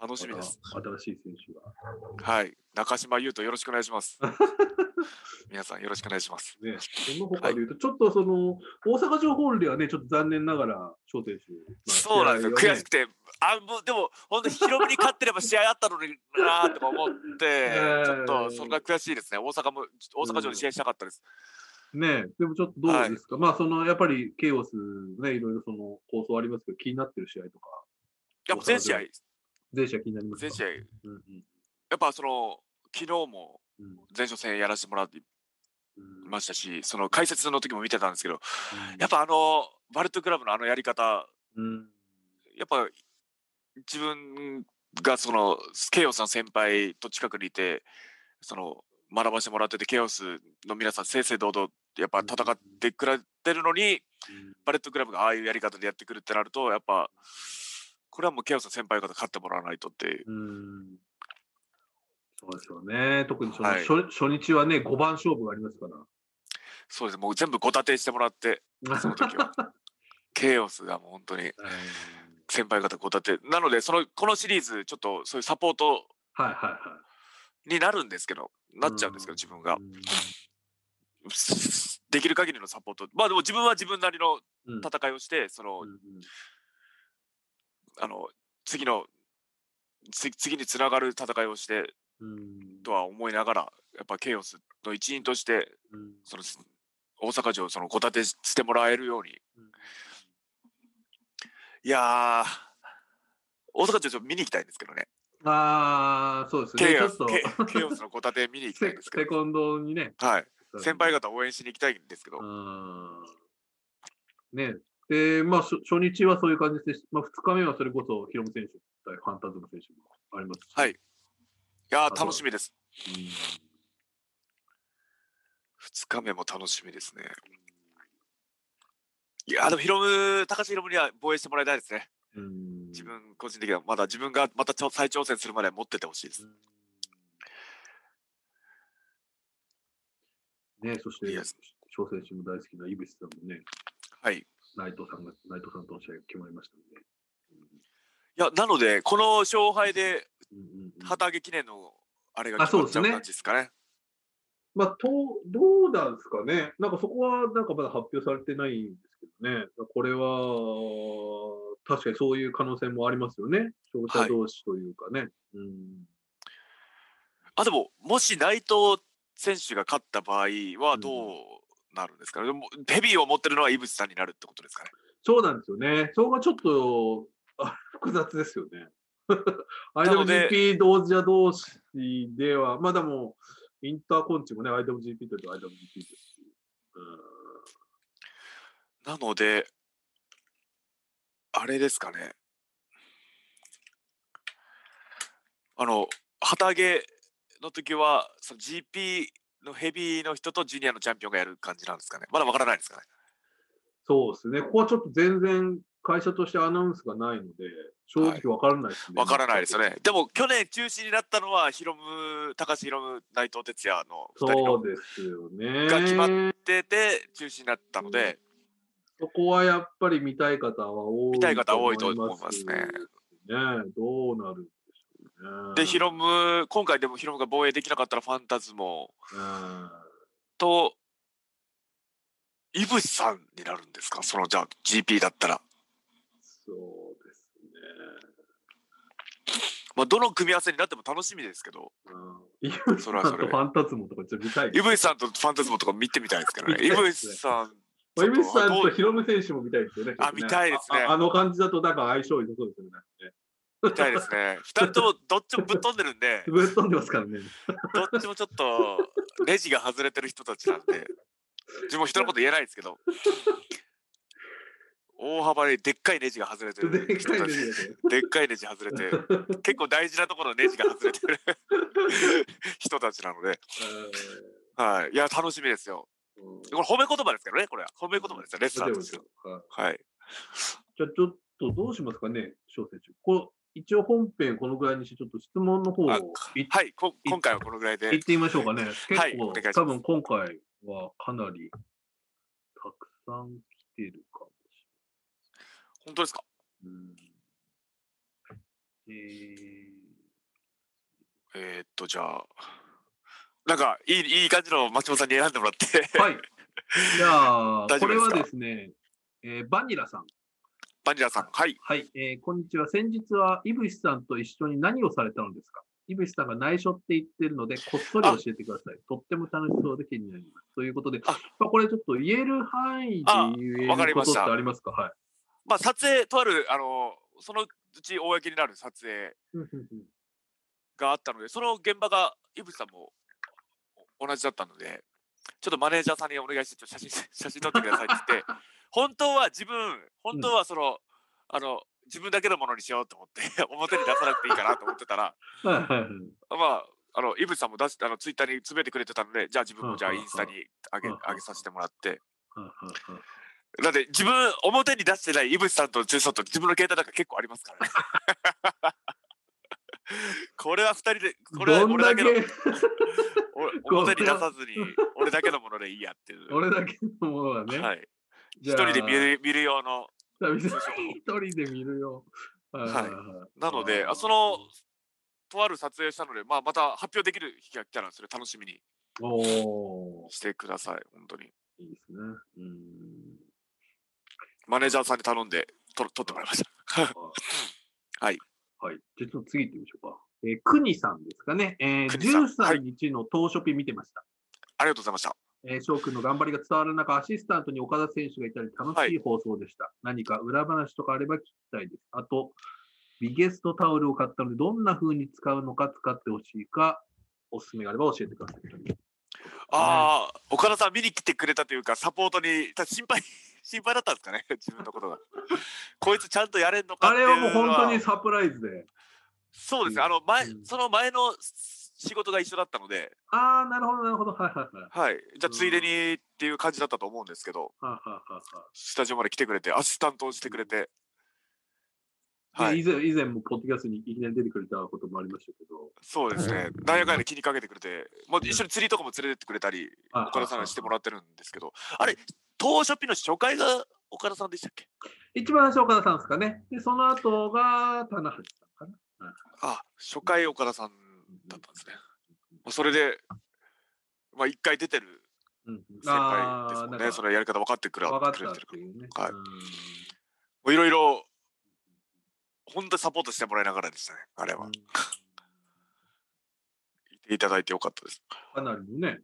楽しみです。新しい選手が。はい。中島優斗よろしくお願いします。皆さんよろしくお願いします。ね、その他で言うと、はい、ちょっとその、大阪城ホールではね、ちょっと残念ながら、翔選手、まあ、そうなんですよ、悔しくて、あもうでも、本当にヒロミに勝ってれば試合あったのになーとか思って、ちょっとそれが悔しいですね。大阪も、大阪城で試合したかったです。うんねでもちょっとどうですか、はい、まあ、その、やっぱりケイオスね、いろいろその構想ありますけど、気になってる試合とか。やっぱ全試合。全試合気になります全試合。うんうん、やっぱその、昨日も前哨戦やらせてもらってましたし、その解説の時も見てたんですけど、うん、やっぱあの、バルトクラブのあのやり方、うん、やっぱ自分がその、ケイオスの先輩と近くにいて、その、学ばせてもらってて、ケオスの皆さん、正々堂々、やっぱ戦ってくれてるのに、バレットクラブがああいうやり方でやってくるってなると、やっぱ、これはもうケオスの先輩方勝ってもらわないとっていう。うそうですよね。特にその初はい、初日はね、5番勝負がありますから。そうです。もう全部ご立てしてもらって、その時は。ケイオスがもう本当に先輩方こう立てなのでそのこのシリーズちょっとそういうサポートはいはいはになるんですけどなっちゃうんですけど自分が。い。できる限りのサポートまあでも自分は自分なりのうん。戦いをしてそのうんうん。あの次のつ次につながる戦いをしてうん。とは思いながらやっぱケイオスの一員としてうん。その大阪城をそのご立てしてもらえるように。いやー大阪城ちょっと見に行きたいんですけどねああ、そうですね。ケイオスケケイオスのご立て見に行きたいんセですけど。セコンドにね。はい。先輩方応援しに行きたいんですけど。うんね。で、まあ、初初日はそういう感じですし、まあ、2日目はそれこそ、ヒロム選手対ファンタズム選手もありますし。はい。いや楽しみです。うん。2日目も楽しみですね。いやーでもヒロム高橋ヒロムには防衛してもらいたいですね。うん自分個人的にはまだ自分がまた再挑戦するまで持っててほしいです。ね、そしていや、翔選手も大好きな井口さんもね、はい。内藤さんが、内藤さんとの試合が決まりましたので。いやなのでこの勝敗で旗揚げ記念のあれがあ決まっちゃうそうですね感じですかね。まあ、とどうなんですかね。なんかそこはなんかまだ発表されてないんですけどね。これは、確かにそういう可能性もありますよね。勝者同士というかね。うんあでももし内藤選手が勝った場合はどうなるんですかね、でもヘビーを持ってるのは井渕さんになるってことですかね？そうなんですよね。そこがちょっとあ複雑ですよね。IWGP 同時同士では、まあでも、インターコンチもね、IWGP というと IWGP ですし。うんなのであれですかねあの旗揚げの時はその GP のヘビーの人とジュニアのチャンピオンがやる感じなんですかねまだわからないですかねそうですね。ここはちょっと全然会社としてアナウンスがないので、正直わからないですね。わからないですよね。でも去年中止になったのはヒロム高橋ヒロム内藤哲也の2人そのうですよね。が決まってて中止になったので、そこはやっぱり見たい方は多い見たい方多いと思いますね。ねどうなるんでヒロム今回でもヒロムが防衛できなかったらファンタズモ。うんと井渕さんになるんですか？そのじゃあ GP だったら、そうですまあ、どの組み合わせになっても楽しみですけど。イブそれはそれさんとファンタズモとかちょっと見たい井渕さんとファンタズモとか見てみたいですけどね。井 見たいですね。渕さんまあイブさんとヒロム選手も見たいですよね。あ見たいですね。ああの感じだとなんか相性良さそうですよね。みたいですね。2人ともどっちもぶっ飛んでるんで。ぶっ飛んでますからね。どっちもちょっとネジが外れてる人たちなんで。自分も人のこと言えないですけど。大幅にでっかいネジが外れてるでっかい人たち。ねでっかいネジ外れて結構大事なところのネジが外れてる人たちなので、はい、いや楽しみですよ。うんこれ褒め言葉ですけどねこれは。褒め言葉ですよレスラーとしてのはい。はい。じゃあちょっとどうしますかね、翔選手。こう一応本編このぐらいにして、ちょっと質問の方をはいこ今回はこのぐらいで。行ってみましょうかね。結構、多分今回はかなりたくさん来てるかもし本当ですか？れない。うん。えー。えー、っとじゃあなんかいいいい感じの松本さんに選んでもらってはい。じゃあ、これはですね、えーバニラさん。バニラさんはいはい、えーこんにちは。先日は、イブシさんと一緒に何をされたのですか？イブシさんが内緒って言ってるので、こっそり教えてください。とっても楽しそうで気になります。ということで、あまあ、これちょっと言える範囲であ言えることってたありますか？はい。まあ撮影とあるあのそのうち公になる撮影があったのでその現場が井渕さんも同じだったのでちょっとマネージャーさんにお願いしてちょっと写真 写真撮ってくださいって言って本当は自分本当はその、あの自分だけのものにしようと思って 表に出さなくていいかなと思ってたらはいはいはい。まああの井渕さんも出しあのツイッターにつぶやいてくれてたのでじゃあ自分もじゃあうん。うんうんインスタに上げうん。うん。上げさせてもらって。だって自分表に出してない井渕さんとツーショット自分の携帯なんか結構ありますからね これは二人でこれは俺だけの 表に出さずに俺だけのものでいいやっていう。俺だけのものがね。はい。一人で見る見る用の一人で見るよ。はいなので、あその、とある撮影したので、まあ、また発表できる日が来たら、それ楽しみにしてください、本当に。いいですね。うんマネージャーさんに頼んでと撮ってもらいました。はい。はい。じゃあちょっと次行ってみましょうか。えー、くにさんですかね。えー、13日の東ショピ見てました、はい。ありがとうございました。えー、翔くんの頑張りが伝わる中、アシスタントに岡田選手がいたり楽しい放送でした。はい、何か裏話とかあれば聞きたいです。あと、ビゲストタオルを買ったので、どんな風に使うのか使ってほしいか、おすすめがあれば教えてください。ああ、岡田さん見に来てくれたというか、サポートに心配心配だったんですかね、自分のことが。こいつちゃんとやれんのかあれはもう本当にサプライズで。そうですね、あの前、うん、その前の仕事が一緒だったので。ああ、なるほど、なるほど。はいはいはい。はい。じゃあ、ついでにっていう感じだったと思うんですけど、スタジオまで来てくれて、アシスタントをしてくれて。はい、以前以前もポッドキャストにいきなり出てくれたこともありましたけど。そうですね。大学で気にかけてくれて、もう一緒に釣りとかも連れてってくれたり、岡田さんにしてもらってるんですけど、あれ、東ショッピの初回が岡田さんでしたっけ？一番最初岡田さんですかね。で、その後が棚橋さんかな。あ、初回岡田さんだったんですね。うん、それで、まあ一回出てる先輩ですもんね。それやり方分かってくれてるから。ね、はい。いろいろ、本当にサポートしてもらいながらでしたね、あれは。いていただいてよかったです。かなりのね、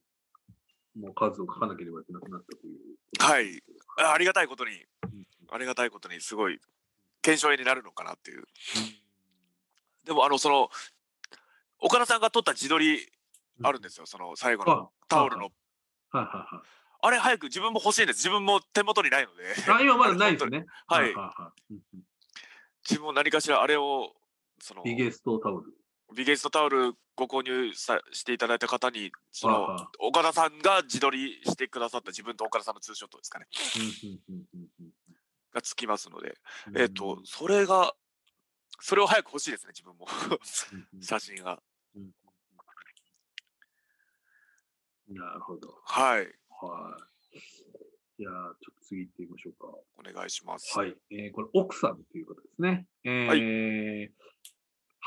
もう数を書かなければいけなくなったという。はい。ありがたいことに、ありがたいことに、すごい、検証になるのかなっていう。でも、あの、その、岡田さんが撮った自撮りあるんですよ、その最後のタオルの。あれ、早く自分も欲しいんです。自分も手元にないので。あ、今まだないですね。はい。自分も何かしらあれを、その、ビゲストタオル。ビゲストタオルご購入さしていただいた方に、その、岡田さんが自撮りしてくださった自分と岡田さんのツーショットですかね。がつきますので、えっ、と、それが、それを早く欲しいですね、自分も。写真が。なるほど。はい。はい。じゃあ、ちょっと次行ってみましょうか。お願いします。はい。えー、これ、奥さんということですね。えー、はい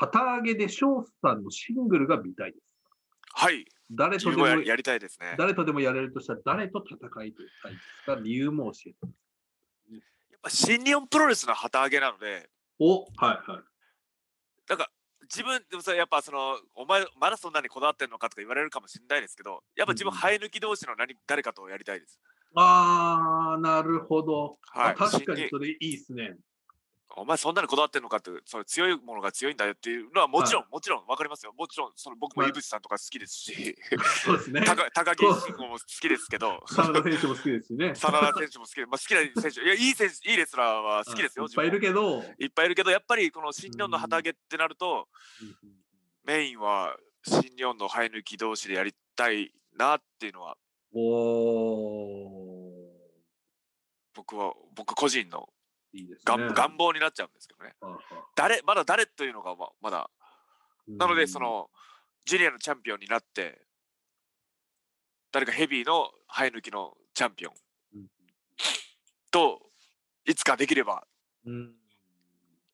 旗揚げで翔さんのシングルが見たいです。はい。誰とでもやりたいですね。誰とでもやれるとしたら誰と戦いたいですか？理由も教えてやっぱ新日本プロレスの旗揚げなので。おはいはい。なんか自分でもさやっぱそのお前まだそんなにこだわってんのかとか言われるかもしれないですけどやっぱ自分生え抜き同士の何誰かとやりたいです。ああなるほど。はい、確かにそれいいっすね。お前そんなにこだわってんのかってその強いものが強いんだよっていうのはもちろん、はい、もちろん分かりますよ。もちろんその僕も井口さんとか好きですし、そうですね。高高木慎吾も好きですけど真田選手も好きですしね。真田選手も好きで、まあ、好きな選手。いやいい選手いいレスラーは好きですよ、い。っぱいいるけど。いっぱいいるけどやっぱりこの新日本の旗揚げってなると、メインは新日本の生え抜き同士でやりたいなっていうのはお僕は僕個人のいいですね、願望になっちゃうんですけどね。誰まだ誰というのがままだ。なので、その、ジュニアのチャンピオンになって、誰かヘビーの生え抜きのチャンピオンと、いつかできれば、うん、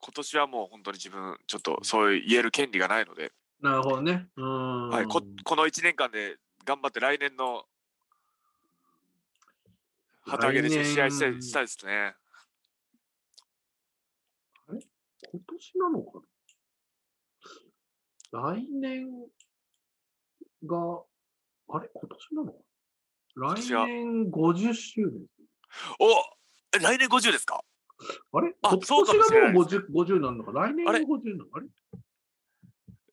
今年はもう本当に自分、ちょっとそういう言える権利がないので、なるほどね。はい、ここの1年間で頑張って来年の旗揚げで試合したいですね。今年なのかな？来年が、あれ？今年なの来年50周年。お来年50ですか？あれ？今年がもう 50, 50なのか？来年が50なの？あれ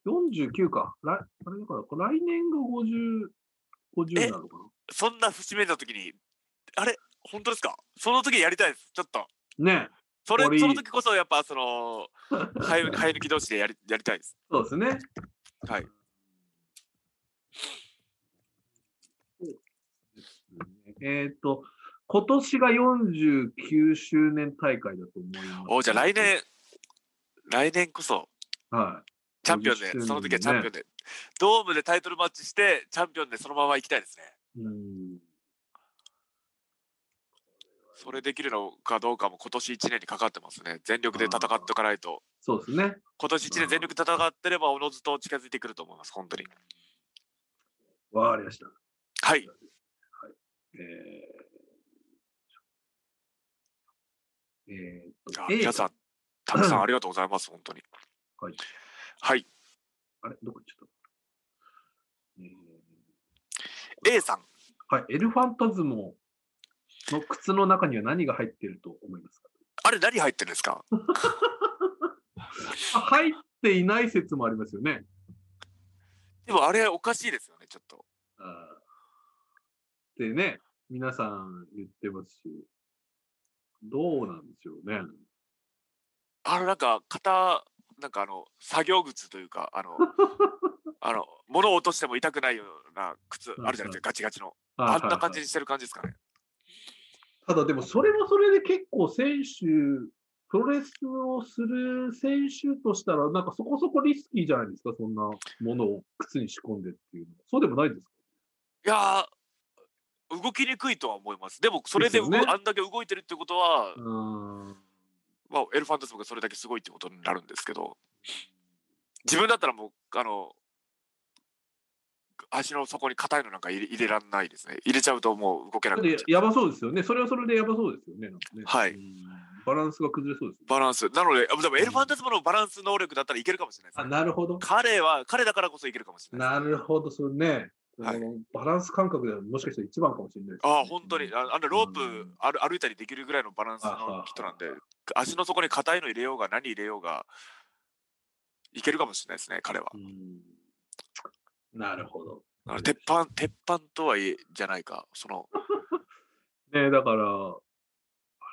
?49 か。来あれだから来年が50、50なのかな？そんな節目の時に、あれ？本当ですか？その時やりたいです。ちょっと。ねそれその時こそやっぱその 生え抜き同士でやりやりたいです。そうですね。はい。えっ、と、今年が49周年大会だと思います。おじゃあ来年、来年こそ、はい。チャンピオンで、その時はチャンピオンで、ドームでタイトルマッチして、チャンピオンでそのまま行きたいですね。うんそれできるのかどうかも今年1年にかかってますね。全力で戦っておかないと。そうですね。今年1年全力で戦ってれば、おのずと近づいてくると思います、本当に。わかりました。はい。えー、えー、とあ皆さん、たくさん ありがとうございます、本当に。はい。はい。あれ？どこ行っちゃった、えー A さん、はい。エルファンタズモの靴の中には何が入っていると思いますか？あれ何入ってるんですか？あ入っていない説もありますよね。でもあれおかしいですよね、ちょっと。でね、皆さん言ってますし、どうなんでしょうね。あの、なんか、型、なんかあの、作業靴というか、あの、あの、物を落としても痛くないような靴あるじゃないですか、ガチガチの。あんな感じにしてる感じですかね。ただでもそれもそれで結構選手、プロレスをする選手としたら、なんかそこそこリスキーじゃないですか、そんなものを靴に仕込んでっていうのは。そうでもないですか？いやー、動きにくいとは思います。でも、それでねあんだけ動いてるってことは。まあ、エルファンタスムがそれだけすごいってことになるんですけど、自分だったらもう、あの、足の底に硬いのなんか入れ入れらんないですね。入れちゃうともう動けなくなっちゃう。でやばそうですよね。それはそれでやばそうですよね。ねはいうんバランスが崩れそうですね。バランス。なので、あでもエルファンタスムのバランス能力だったらいけるかもしれないですあ、ね。なるほど。彼は、彼だからこそいけるかもしれないなるほど、それね。はいバランス感覚ではもしかしたら一番かもしれないです、ああ、本当に。ああのロープうん歩歩いたりできるぐらいのバランスの人なんで、足の底に硬いの入れようが何入れようが、いけるかもしれないですね、彼は。うんなるほど。あの鉄板、鉄板とはいえ、じゃないか。その、ねだから、あ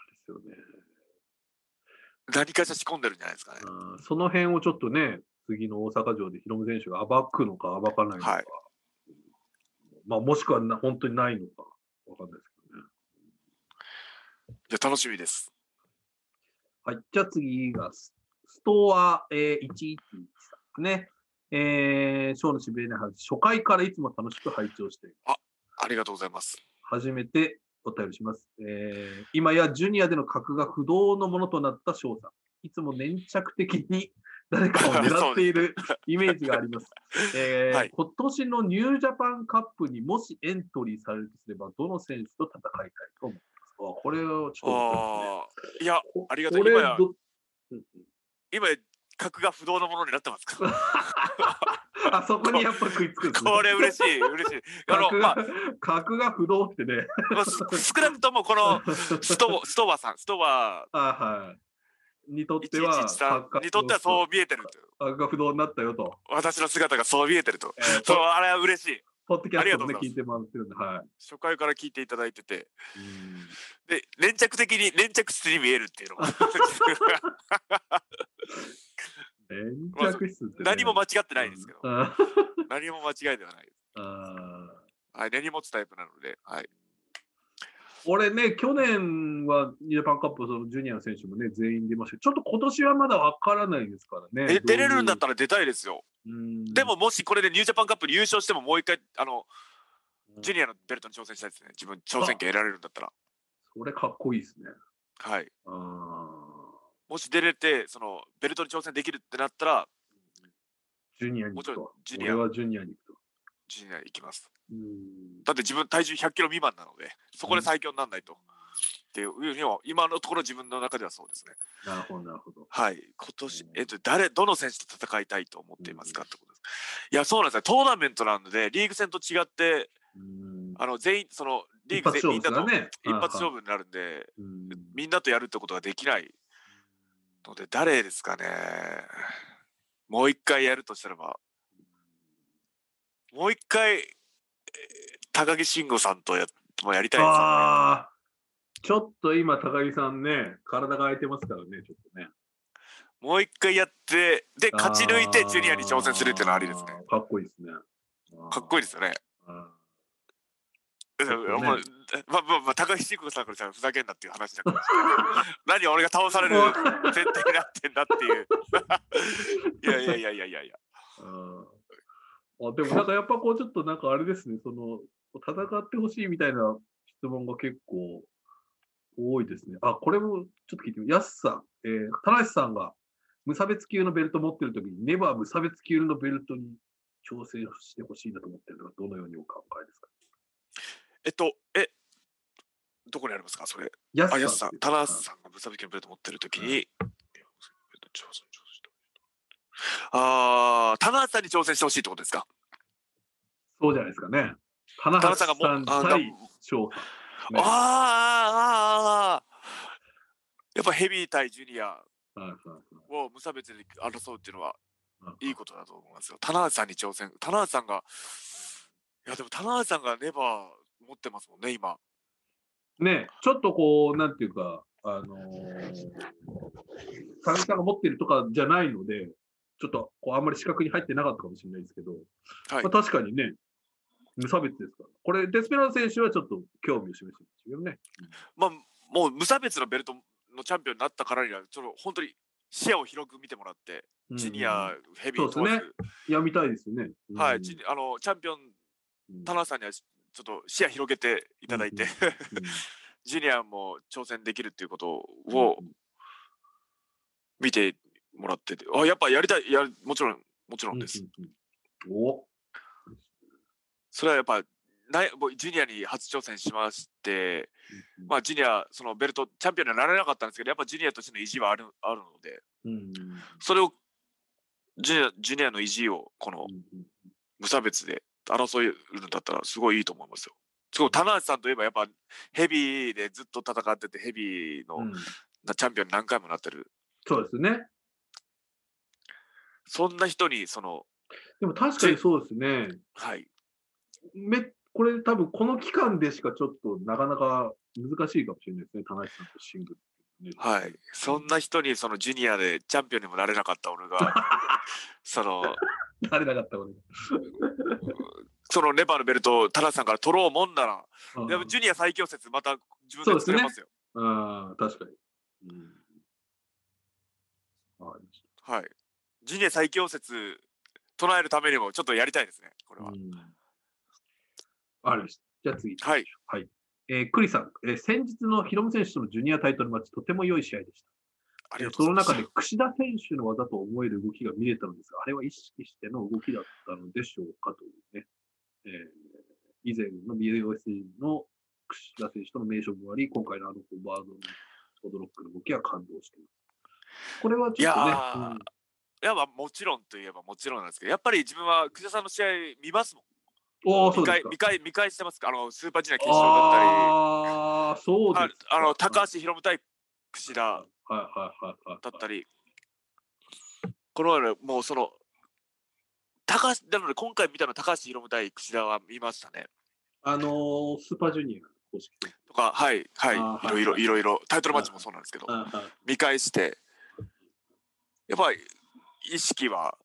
れですよね。何かしら仕込んでるんじゃないですかね。うんその辺をちょっとね、次の大阪城でヒロム選手が暴くのか暴かないのか。はいまあ、もしくはな本当にないのか、わかんないですけどね。じゃあ楽しみです。はい。じゃあ次がス、ストア、えー、11さんね。えー、ショーのしびれない話、初回からいつも楽しく拝聴しているありがとうございます。初めてお便りします。えー今やジュニアでの格が不動のものとなった翔さん。いつも粘着的に 誰かを狙っているイメージがあります。えー はい今年のニュージャパンカップにもしエントリーされるとすれば、どの選手と戦いたいと思いますか？これをちょっとああ、いや、こありがとうこれ今やどうん今、格が不動のものになってますか？あそこにやっぱ食いつくねこれ嬉しい、嬉しい。あの、格まあが、格が不動ってね。まあ、す少なくともこのストストバさん、ストバあはい。にとっては、113にとってはそう見えてると。格が不動になったよと。私の姿がそう見えてると。えーそう、あれは嬉しい。ポッドキャストもね、ありがとうございます聞いてもらってるんで、はい。初回から聞いていただいてて。うんで、粘着的に粘着質に見えるっていうのも。粘着質って、ね。何も間違ってないですけど。あ 何も間違いではないです。あはい、根に持つタイプなので。はい。俺ね、去年はジャパンカップ、そのジュニアの選手もね、全員出ましたちょっと今年はまだわからないですからね。え、出れるんだったら。ら出たいですよ。うんでも、もしこれでニュージャパンカップに優勝してももう一回、あの、ジュニアのベルトに挑戦したいですね。自分、挑戦権得られるんだったら。それかっこいいですね。はい。あーもし出れて、その、ベルトに挑戦できるってなったら、ジュニアに行もちろんくと。ジュニア俺はジュニアに行くと。ジュニア行きます。うんだって自分体重100キロ未満なので、そこで最強にならないと。っていう、今今のところ自分の中ではそうですね。なるほど、なるほど。はい。今年うん、えっと、誰、どの選手と戦いたいと思っていますかってことです。いや、そうなんですね。トーナメントなので、リーグ戦と違って、うんあの、全員、その、リ一ーグ全みんなと。一発勝負になるんで、うんみんなとやるってことができないので、誰ですかね。もう一回やるとしたらば、もう一回、えー高木慎吾さんとやもやりたいですよね。ちょっと今、高木さんね、体が空いてますからね、ちょっとね。もう一回やって、で、勝ち抜いてジュニアに挑戦するっていうのはありですね。かっこいいですね。かっこいいですよね。ねまあ、まあ、まあ、高木慎吾さんからしたらふざけんなっていう話だかもしれない。何俺が倒される前提になってんだっていう。い やいやいやいやいやいや。ーあでもなんかやっぱこうちょっとなんかあれですね、その戦ってほしいみたいな質問が結構多いですね。あ、これもちょっと聞いてみやすさん、えー、田無さんが無差別級のベルト持ってるときに、ネバー無差別級のベルトに挑戦してほしいなと思ってるのは、どのようにお考えですか？えっと、え、どこにありますか、それ。やすあ、やすさん、田中さんが無差別級のベルト持ってるときに、ああ、田中さんに挑戦してほしいってことですか？そうじゃないですかね。田中さんがもう、対翔さん、ね。ああ、ああ、やっぱヘビー対ジュニアを無差別で争うっていうのはいいことだと思いますよ。田中さんに挑戦。田中さんが、いやでも田中さんがネバー持ってますもんね、今。ねちょっとこう、なんていうか、あのー、田中さんが持ってるとかじゃないので、ちょっとこうあんまり視覚に入ってなかったかもしれないですけど、はい、まあ、確かにね、無差別ですから。これ、デスペラー選手はちょっと興味を示してるんですよね。まあ、もう無差別のベルトのチャンピオンになったからには、ちょっと本当に視野を広く見てもらって、うん、ジュニア、ヘビー問わず、ね、いや、見たいですね。うん、はい、あのチャンピオン、田中さんにはちょっと視野広げていただいて、ジュニアも挑戦できるっていうことを見てもらってて、あ、やっぱやりたい、やもちろん、もちろんです。お。それはやっぱ、なジュニアに初挑戦しまして、まあ、ジュニア、そのベルト、チャンピオンにはなれなかったんですけど、やっぱジュニアとしての意地はあるあるので、それをジュニア、ジュニアの意地を、この無差別で争えるんだったら、すごいいいと思いますよ。棚橋さんといえば、やっぱヘビーでずっと戦ってて、ヘビーの、うん、チャンピオンに何回もなってる。そうですね。そんな人に、その、でも確かにそうですね。はい。めこれ多分この期間でしかちょっとなかなか難しいかもしれないですね、田中さんとシングル。ね、はい。そんな人にそのジュニアでチャンピオンにもなれなかった俺が、その、なれなかった俺が。そのレバーのベルトを田中さんから取ろうもんなら、でもジュニア最強説また自分で作れますよ。すね、ああ、確かに。うん、はい。ジュニア最強説唱えるためにもちょっとやりたいですね、これは。ありました。じゃあ次。はい。はい。えー、クリさん、えー、先日のヒロム選手とのジュニアタイトルマッチ、とても良い試合でした。ありがとうその中で櫛田選手の技と思える動きが見れたのですが、あれは意識しての動きだったのでしょうかというね。えー、以前の BOS の櫛田選手との名勝負もあり、今回のあのフォワードのオドロックの動きは感動しています。これはちょっとね。いうん。いや、まあ、もちろんといえばもちろんなんですけど、やっぱり自分は久田さんの試合見ますもん。お見返見返見返してますか？あのスーパージュニア決勝だったり、ああ、そうですあの高橋宏夢対櫛田だったり、この前もうその、高橋なので今回見たの高橋宏夢対櫛田は見ましたね。あのー、スーパージュニアとか、はい、はい、いろいろ、い。ろいろ、タイトルマッチもそうなんですけど、見返して、やっぱり意識は、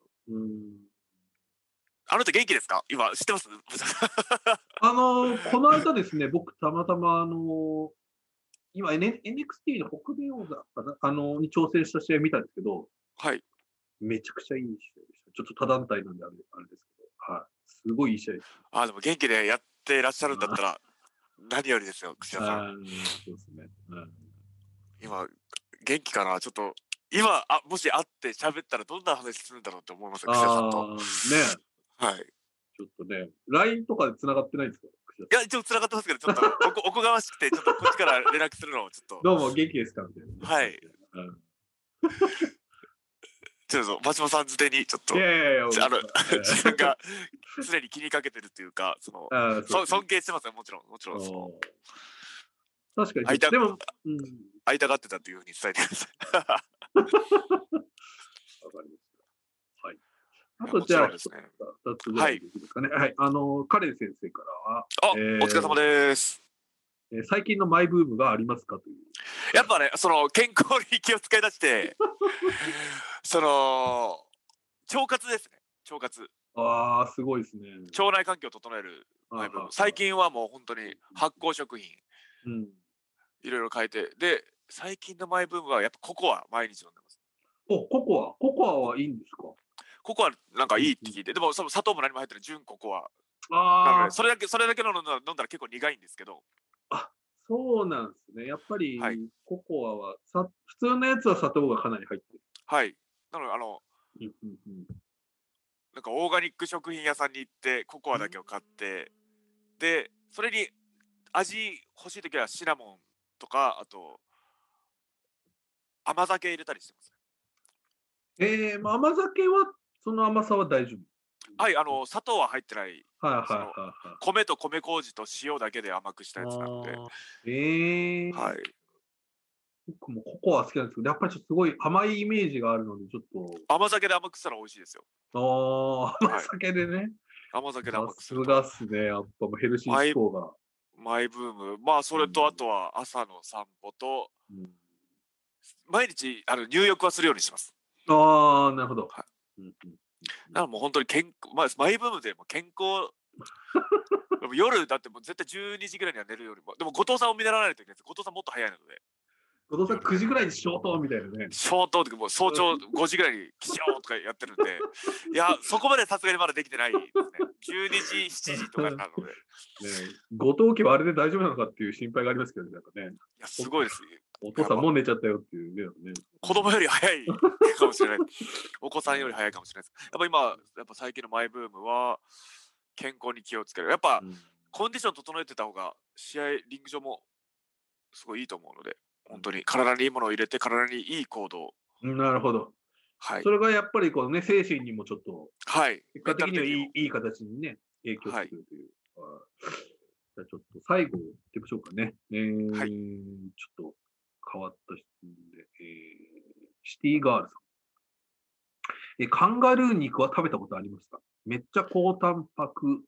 あの人元気ですか？今、知ってます？あの、この間ですね、僕、たまたま、あの、今、N、NXT の北米王座かな？あの、に挑戦した試合見たんですけど、はい。めちゃくちゃいい試合でした。ちょっと他団体なんであれあれですけど、はい。すごいいい試合です。あ、でも元気でやってらっしゃるんだったら、何よりですよ、串田さん。そうですね。うん、今、元気かな？ちょっと、今、あもし会って喋ったらどんな話するんだろうって思いますよ、串田さんと。ねはい。ちょっとね、LINE とかで繋がってないんですかいや、一応繋がってますけど、ちょっと おこおこがましくて、ちょっとこっちから連絡するのをちょっと。どうも元気ですか？みたいな。はい。うん、ちょっと、松本さんづてに、ちょっと、いやいやいやあの、自分が常に気にかけてるっていうか、その、そ尊敬してますよ、もちろん、もちろん、その。確かに。会いたでも、うん、会いたがってたというふうに伝えてください。わかりました。あとじゃあ、二、つぐらいですかね。はい、あの、カレン先生からは、あ、えー、お疲れ様です。えー、最近のマイブームがありますかという。やっぱね、その健康に気を使い出して、その腸活ですね。腸活。ああ、すごいですね。腸内環境を整えるマイブーム。最近はもう本当に発酵食品、うん、いろいろ変えて、で、最近のマイブームはやっぱココア毎日飲んでます。お、ココア、ココアはいいんですか？ココアなんかいいって聞いて、でもその砂糖も何も入ってる純ココア。あそれだけ、それだけの飲んだら結構苦いんですけど。あ、そうなんですね。やっぱり、はいココアはさ、普通のやつは砂糖がかなり入ってる。はい。なので、あの、うんうんうんなんかオーガニック食品屋さんに行って、ココアだけを買って、で、それに味欲しいときはシナモンとか、あと、甘酒入れたりしてます。えー、まあ甘酒は、その甘さは大丈夫。はい、あの、砂糖は入ってない、はいはいはいはい。米と米麹と塩だけで甘くしたやつなので、あーえー、はい。僕もココア好きなんですけど、やっぱりちょっとすごい甘いイメージがあるので、ちょっ甘酒で甘くしたら美味しいですよ。と、ああ、甘はい酒でね。甘酒で甘くすると。がっすね。やっぱヘルシー思考が。マイブーム。まあ、それうんと、あとは朝の散歩と、うん毎日、あの、入浴はするようにします。ああ、なるほど。はうんうんだからもう本当に健康、まあ、マイブームでも健康、でも夜だってもう絶対12時ぐらいには寝るよりも、でも後藤さんを見習わないといけないです。後藤さんもっと早いので、後藤さん9時ぐらいにしようとみたいなね。ショートとかもう早朝5時ぐらいに起床とかやってるんで、いや、そこまでさすがにまだできてないですね。12時、7時とかなので、い ね後藤家はあれで大丈夫なのかっていう心配がありますけどね、なんかね。や、すごいです。お父さんもう寝ちゃったよっていうね。子供より早いかもしれない。お子さんより早いかもしれないです。やっぱ今、やっぱ最近のマイブームは、健康に気をつける。やっぱ、うんコンディション整えてた方が試合リング上もすごいいいと思うので本当に体にいいものを入れて体にいい行動をなるほど。はいそれがやっぱりこのね、精神にもちょっと、はい結果的にはいいいい形にね、影響してくるという。あーじゃあちょっと最後、いってみましょうかね。えーはいちょっと変わった質問で、えーシティガールさん。えカンガルー肉は食べたことありますか？めっちゃ高タンパク、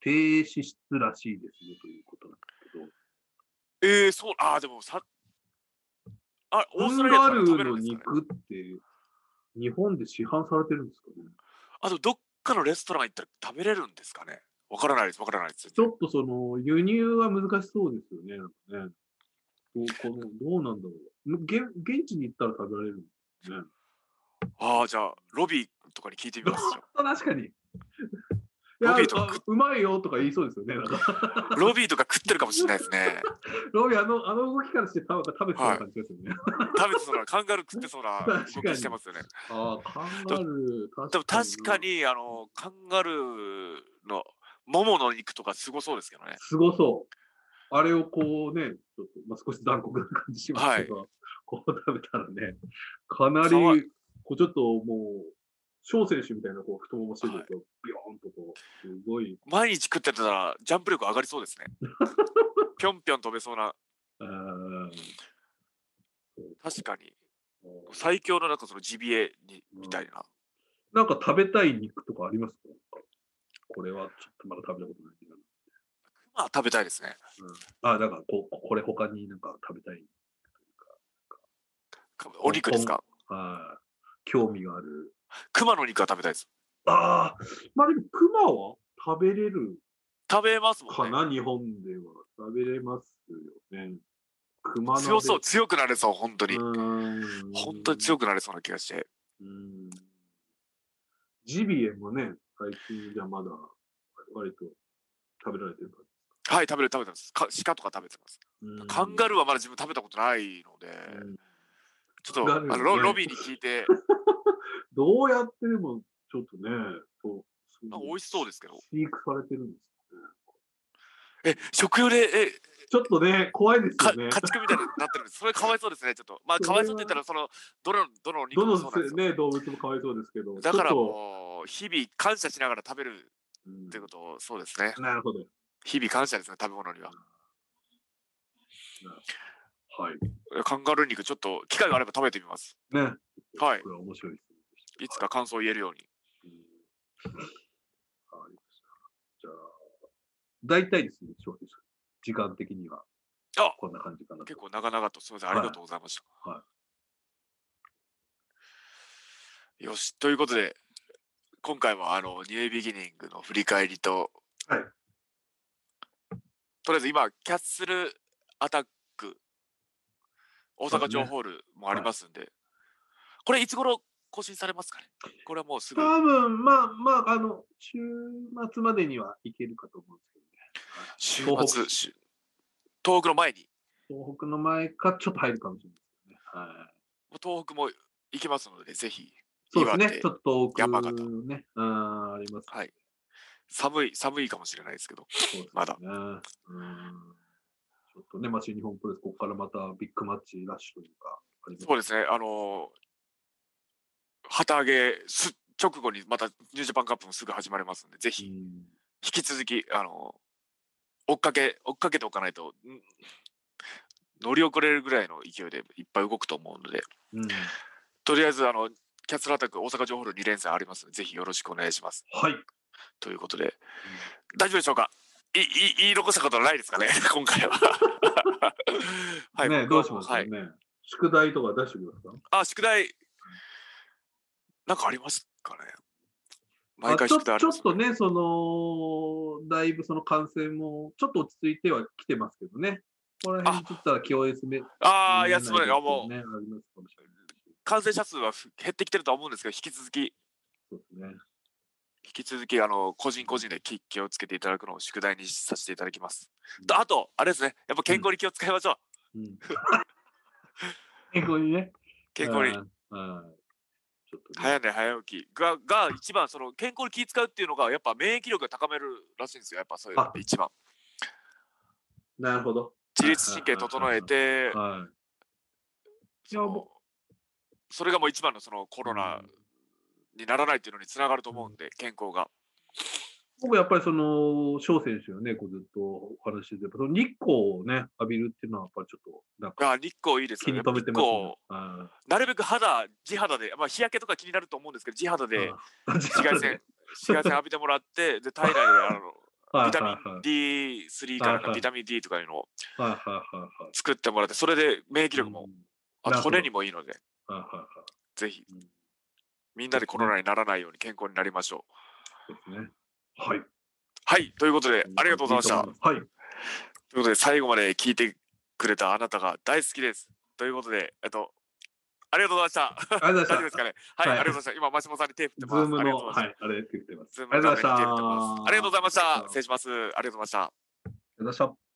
低脂質らしいですよということなんですけど。えー、そうあーでもさあオーストラリアの肉って日本で市販されてるんですかね？あとどっかのレストラン行ったら食べれるんですかね？わからないですわからないですちょっとその輸入は難しそうですよね。ねどうこのどうなんだろう現。現地に行ったら食べられるんですね。ああじゃあロビーとかに聞いてみますじゃ 確かに。ロビーとかあうまいよとか言いそうですよね。なんかあ ロビーとか食ってるかもしれないですねロビーあのあの動きからして食べ食べてそうな感じですよね。食べてそうなカンガルー食ってそうな動きしてますよねああ、カンガルー、でも確かにあのカンガルーのももの肉とかすごそうですけどね。すごそう。あれをこうね、ちょっと、まあ、少し残酷な感じしますけど、こう食べたらね、かなりこうちょっともう、小選手みたいなこう太ももしてると、ビヨーンとこう、すごい、毎日食ってたらジャンプ力上がりそうですね。ぴょんぴょん飛べそうな、確かに。最強のなんかそのジビエにみたいな。なんか食べたい肉とかありますか？これはちょっとまだ食べたことないけど。まあ食べたいですね。うん、あ、だからこう、これ他になんか食べたい。かお肉ですか？はい興味がある。熊の肉は食べたいです。ああ、まあでも熊は食べれる食べますもんね。かな、日本では。食べれますよね。熊の強そう、強くなれそう、本当に。うん本当に強くなれそうな気がして。うんジビエもね、最近じゃまだ割と食べられてるかはい、食べる食べてます。か鹿とか食べてます。ら。カンガルーはまだ自分食べたことないので、うんちょっとあのロロビーに聞いて、どうやってでも、ちょっとね、そうすなんか美味しそうですけど。飼育されてるんですよね。え、食用で、え、ちょっとね、怖いですかよね。家畜みたいになってるんです。それかわいそうですね、ちょっと。まあ、かわいそうって言ったら、その、どの、どの肉どのもそうなんですよ。ね、動物もかわいそうですけど。だからもう、日々感謝しながら食べるっていうことを、そうですね。なるほど。日々感謝ですね、食べ物には。はい。カンガルー肉、ちょっと機会があれば食べてみます。ね。はいこれは面白いですね。いつか感想を言えるように。うんわかりました。じゃあ、大体ですね、時間的には。あこんな感じかなと。結構長々と、すみません、ありがとうございました。はよし、ということで、今回は、あの、ニュービギニングの振り返りと、はい。とりあえず今、キャッスルアタック、大阪城ホールもありますんで、これいつ頃更新されますかね？これはもうすぐ。多分、まあまあ、あの、週末までにはいけるかと思うんですけどね。週東北末、週東北の前に。東北の前かちょっと入るかもしれないですね。はい。東北も行きますので、ぜひ。そうですね。ちょっと遠く山形ね。うん、あります、はい。寒い、寒いかもしれないですけど、ね、まだ。うん。ちょっとね、まあ、新日本プロレス、ここからまたビッグマッチラッシュというか、そうですね。あのー、旗揚げす直後にまたニュージャパンカップもすぐ始まりますので、ぜひ、引き続き、あのー、追っかけ、追っかけておかないと、乗り遅れるぐらいの勢いでいっぱい動くと思うので、うん、とりあえず、あの、キャッツルアタック大阪城ホール2連戦ありますので、ぜひよろしくお願いします。はい。ということで、うん、大丈夫でしょうか？いい言い残したことないですかね、今回は。はい、ね、どうします？かね、はい、宿題とか出してください。あ、宿題、なんかありますかね？毎回ちょっとね、その、だいぶその感染も、ちょっと落ち着いてはきてますけどね。ここら辺ちょっと気を休め。ああ、休め、ね、もう、感染者数は減ってきてると思うんですけど、引き続き、そうですね。引き続き、あの、個人個人で気をつけていただくのを宿題にさせていただきます。うん、あと、あれですね、やっぱ健康に気を使いましょう。うん、健康にね。健康に。早寝早起き。がが一番その健康に気使うっていうのがやっぱ免疫力が高めるらしいんですよ。やっぱそういうのって一番。なるほど。自律神経整えて、はい、それがもう一番のそのコロナにならないっていうのにつながると思うんで、健康が。僕やっぱりその、翔選手がね、こうずっとお話してて、その日光をね、浴びるっていうのは、やっぱりちょっと、なんか、日光いいですね。気に留めてますね。なるべく肌、地肌で、まあ日焼けとか気になると思うんですけど、地肌で紫外線、紫外線浴びてもらって、で、体内であの、ビタミン D3 からビタミン D とかいうのを作ってもらって、それで免疫力も、あと骨にもいいので、ぜひ、みんなでコロナにならないように健康になりましょう。そうですね。はい。はい、ということで、ありがとうございました。はい。ということで、最後まで聞いてくれたあなたが大好きです。ということで、えっと、ありがとうございました。ありがとうございました。大丈夫ですかね？はい、ありがとうございました。今、マシモさんに手振ってます。 Zoom の、はい、あれ手振ってます。 Zoom の手振ってます。ありがとうございました。失礼します。ありがとうございました。ありがとうございました。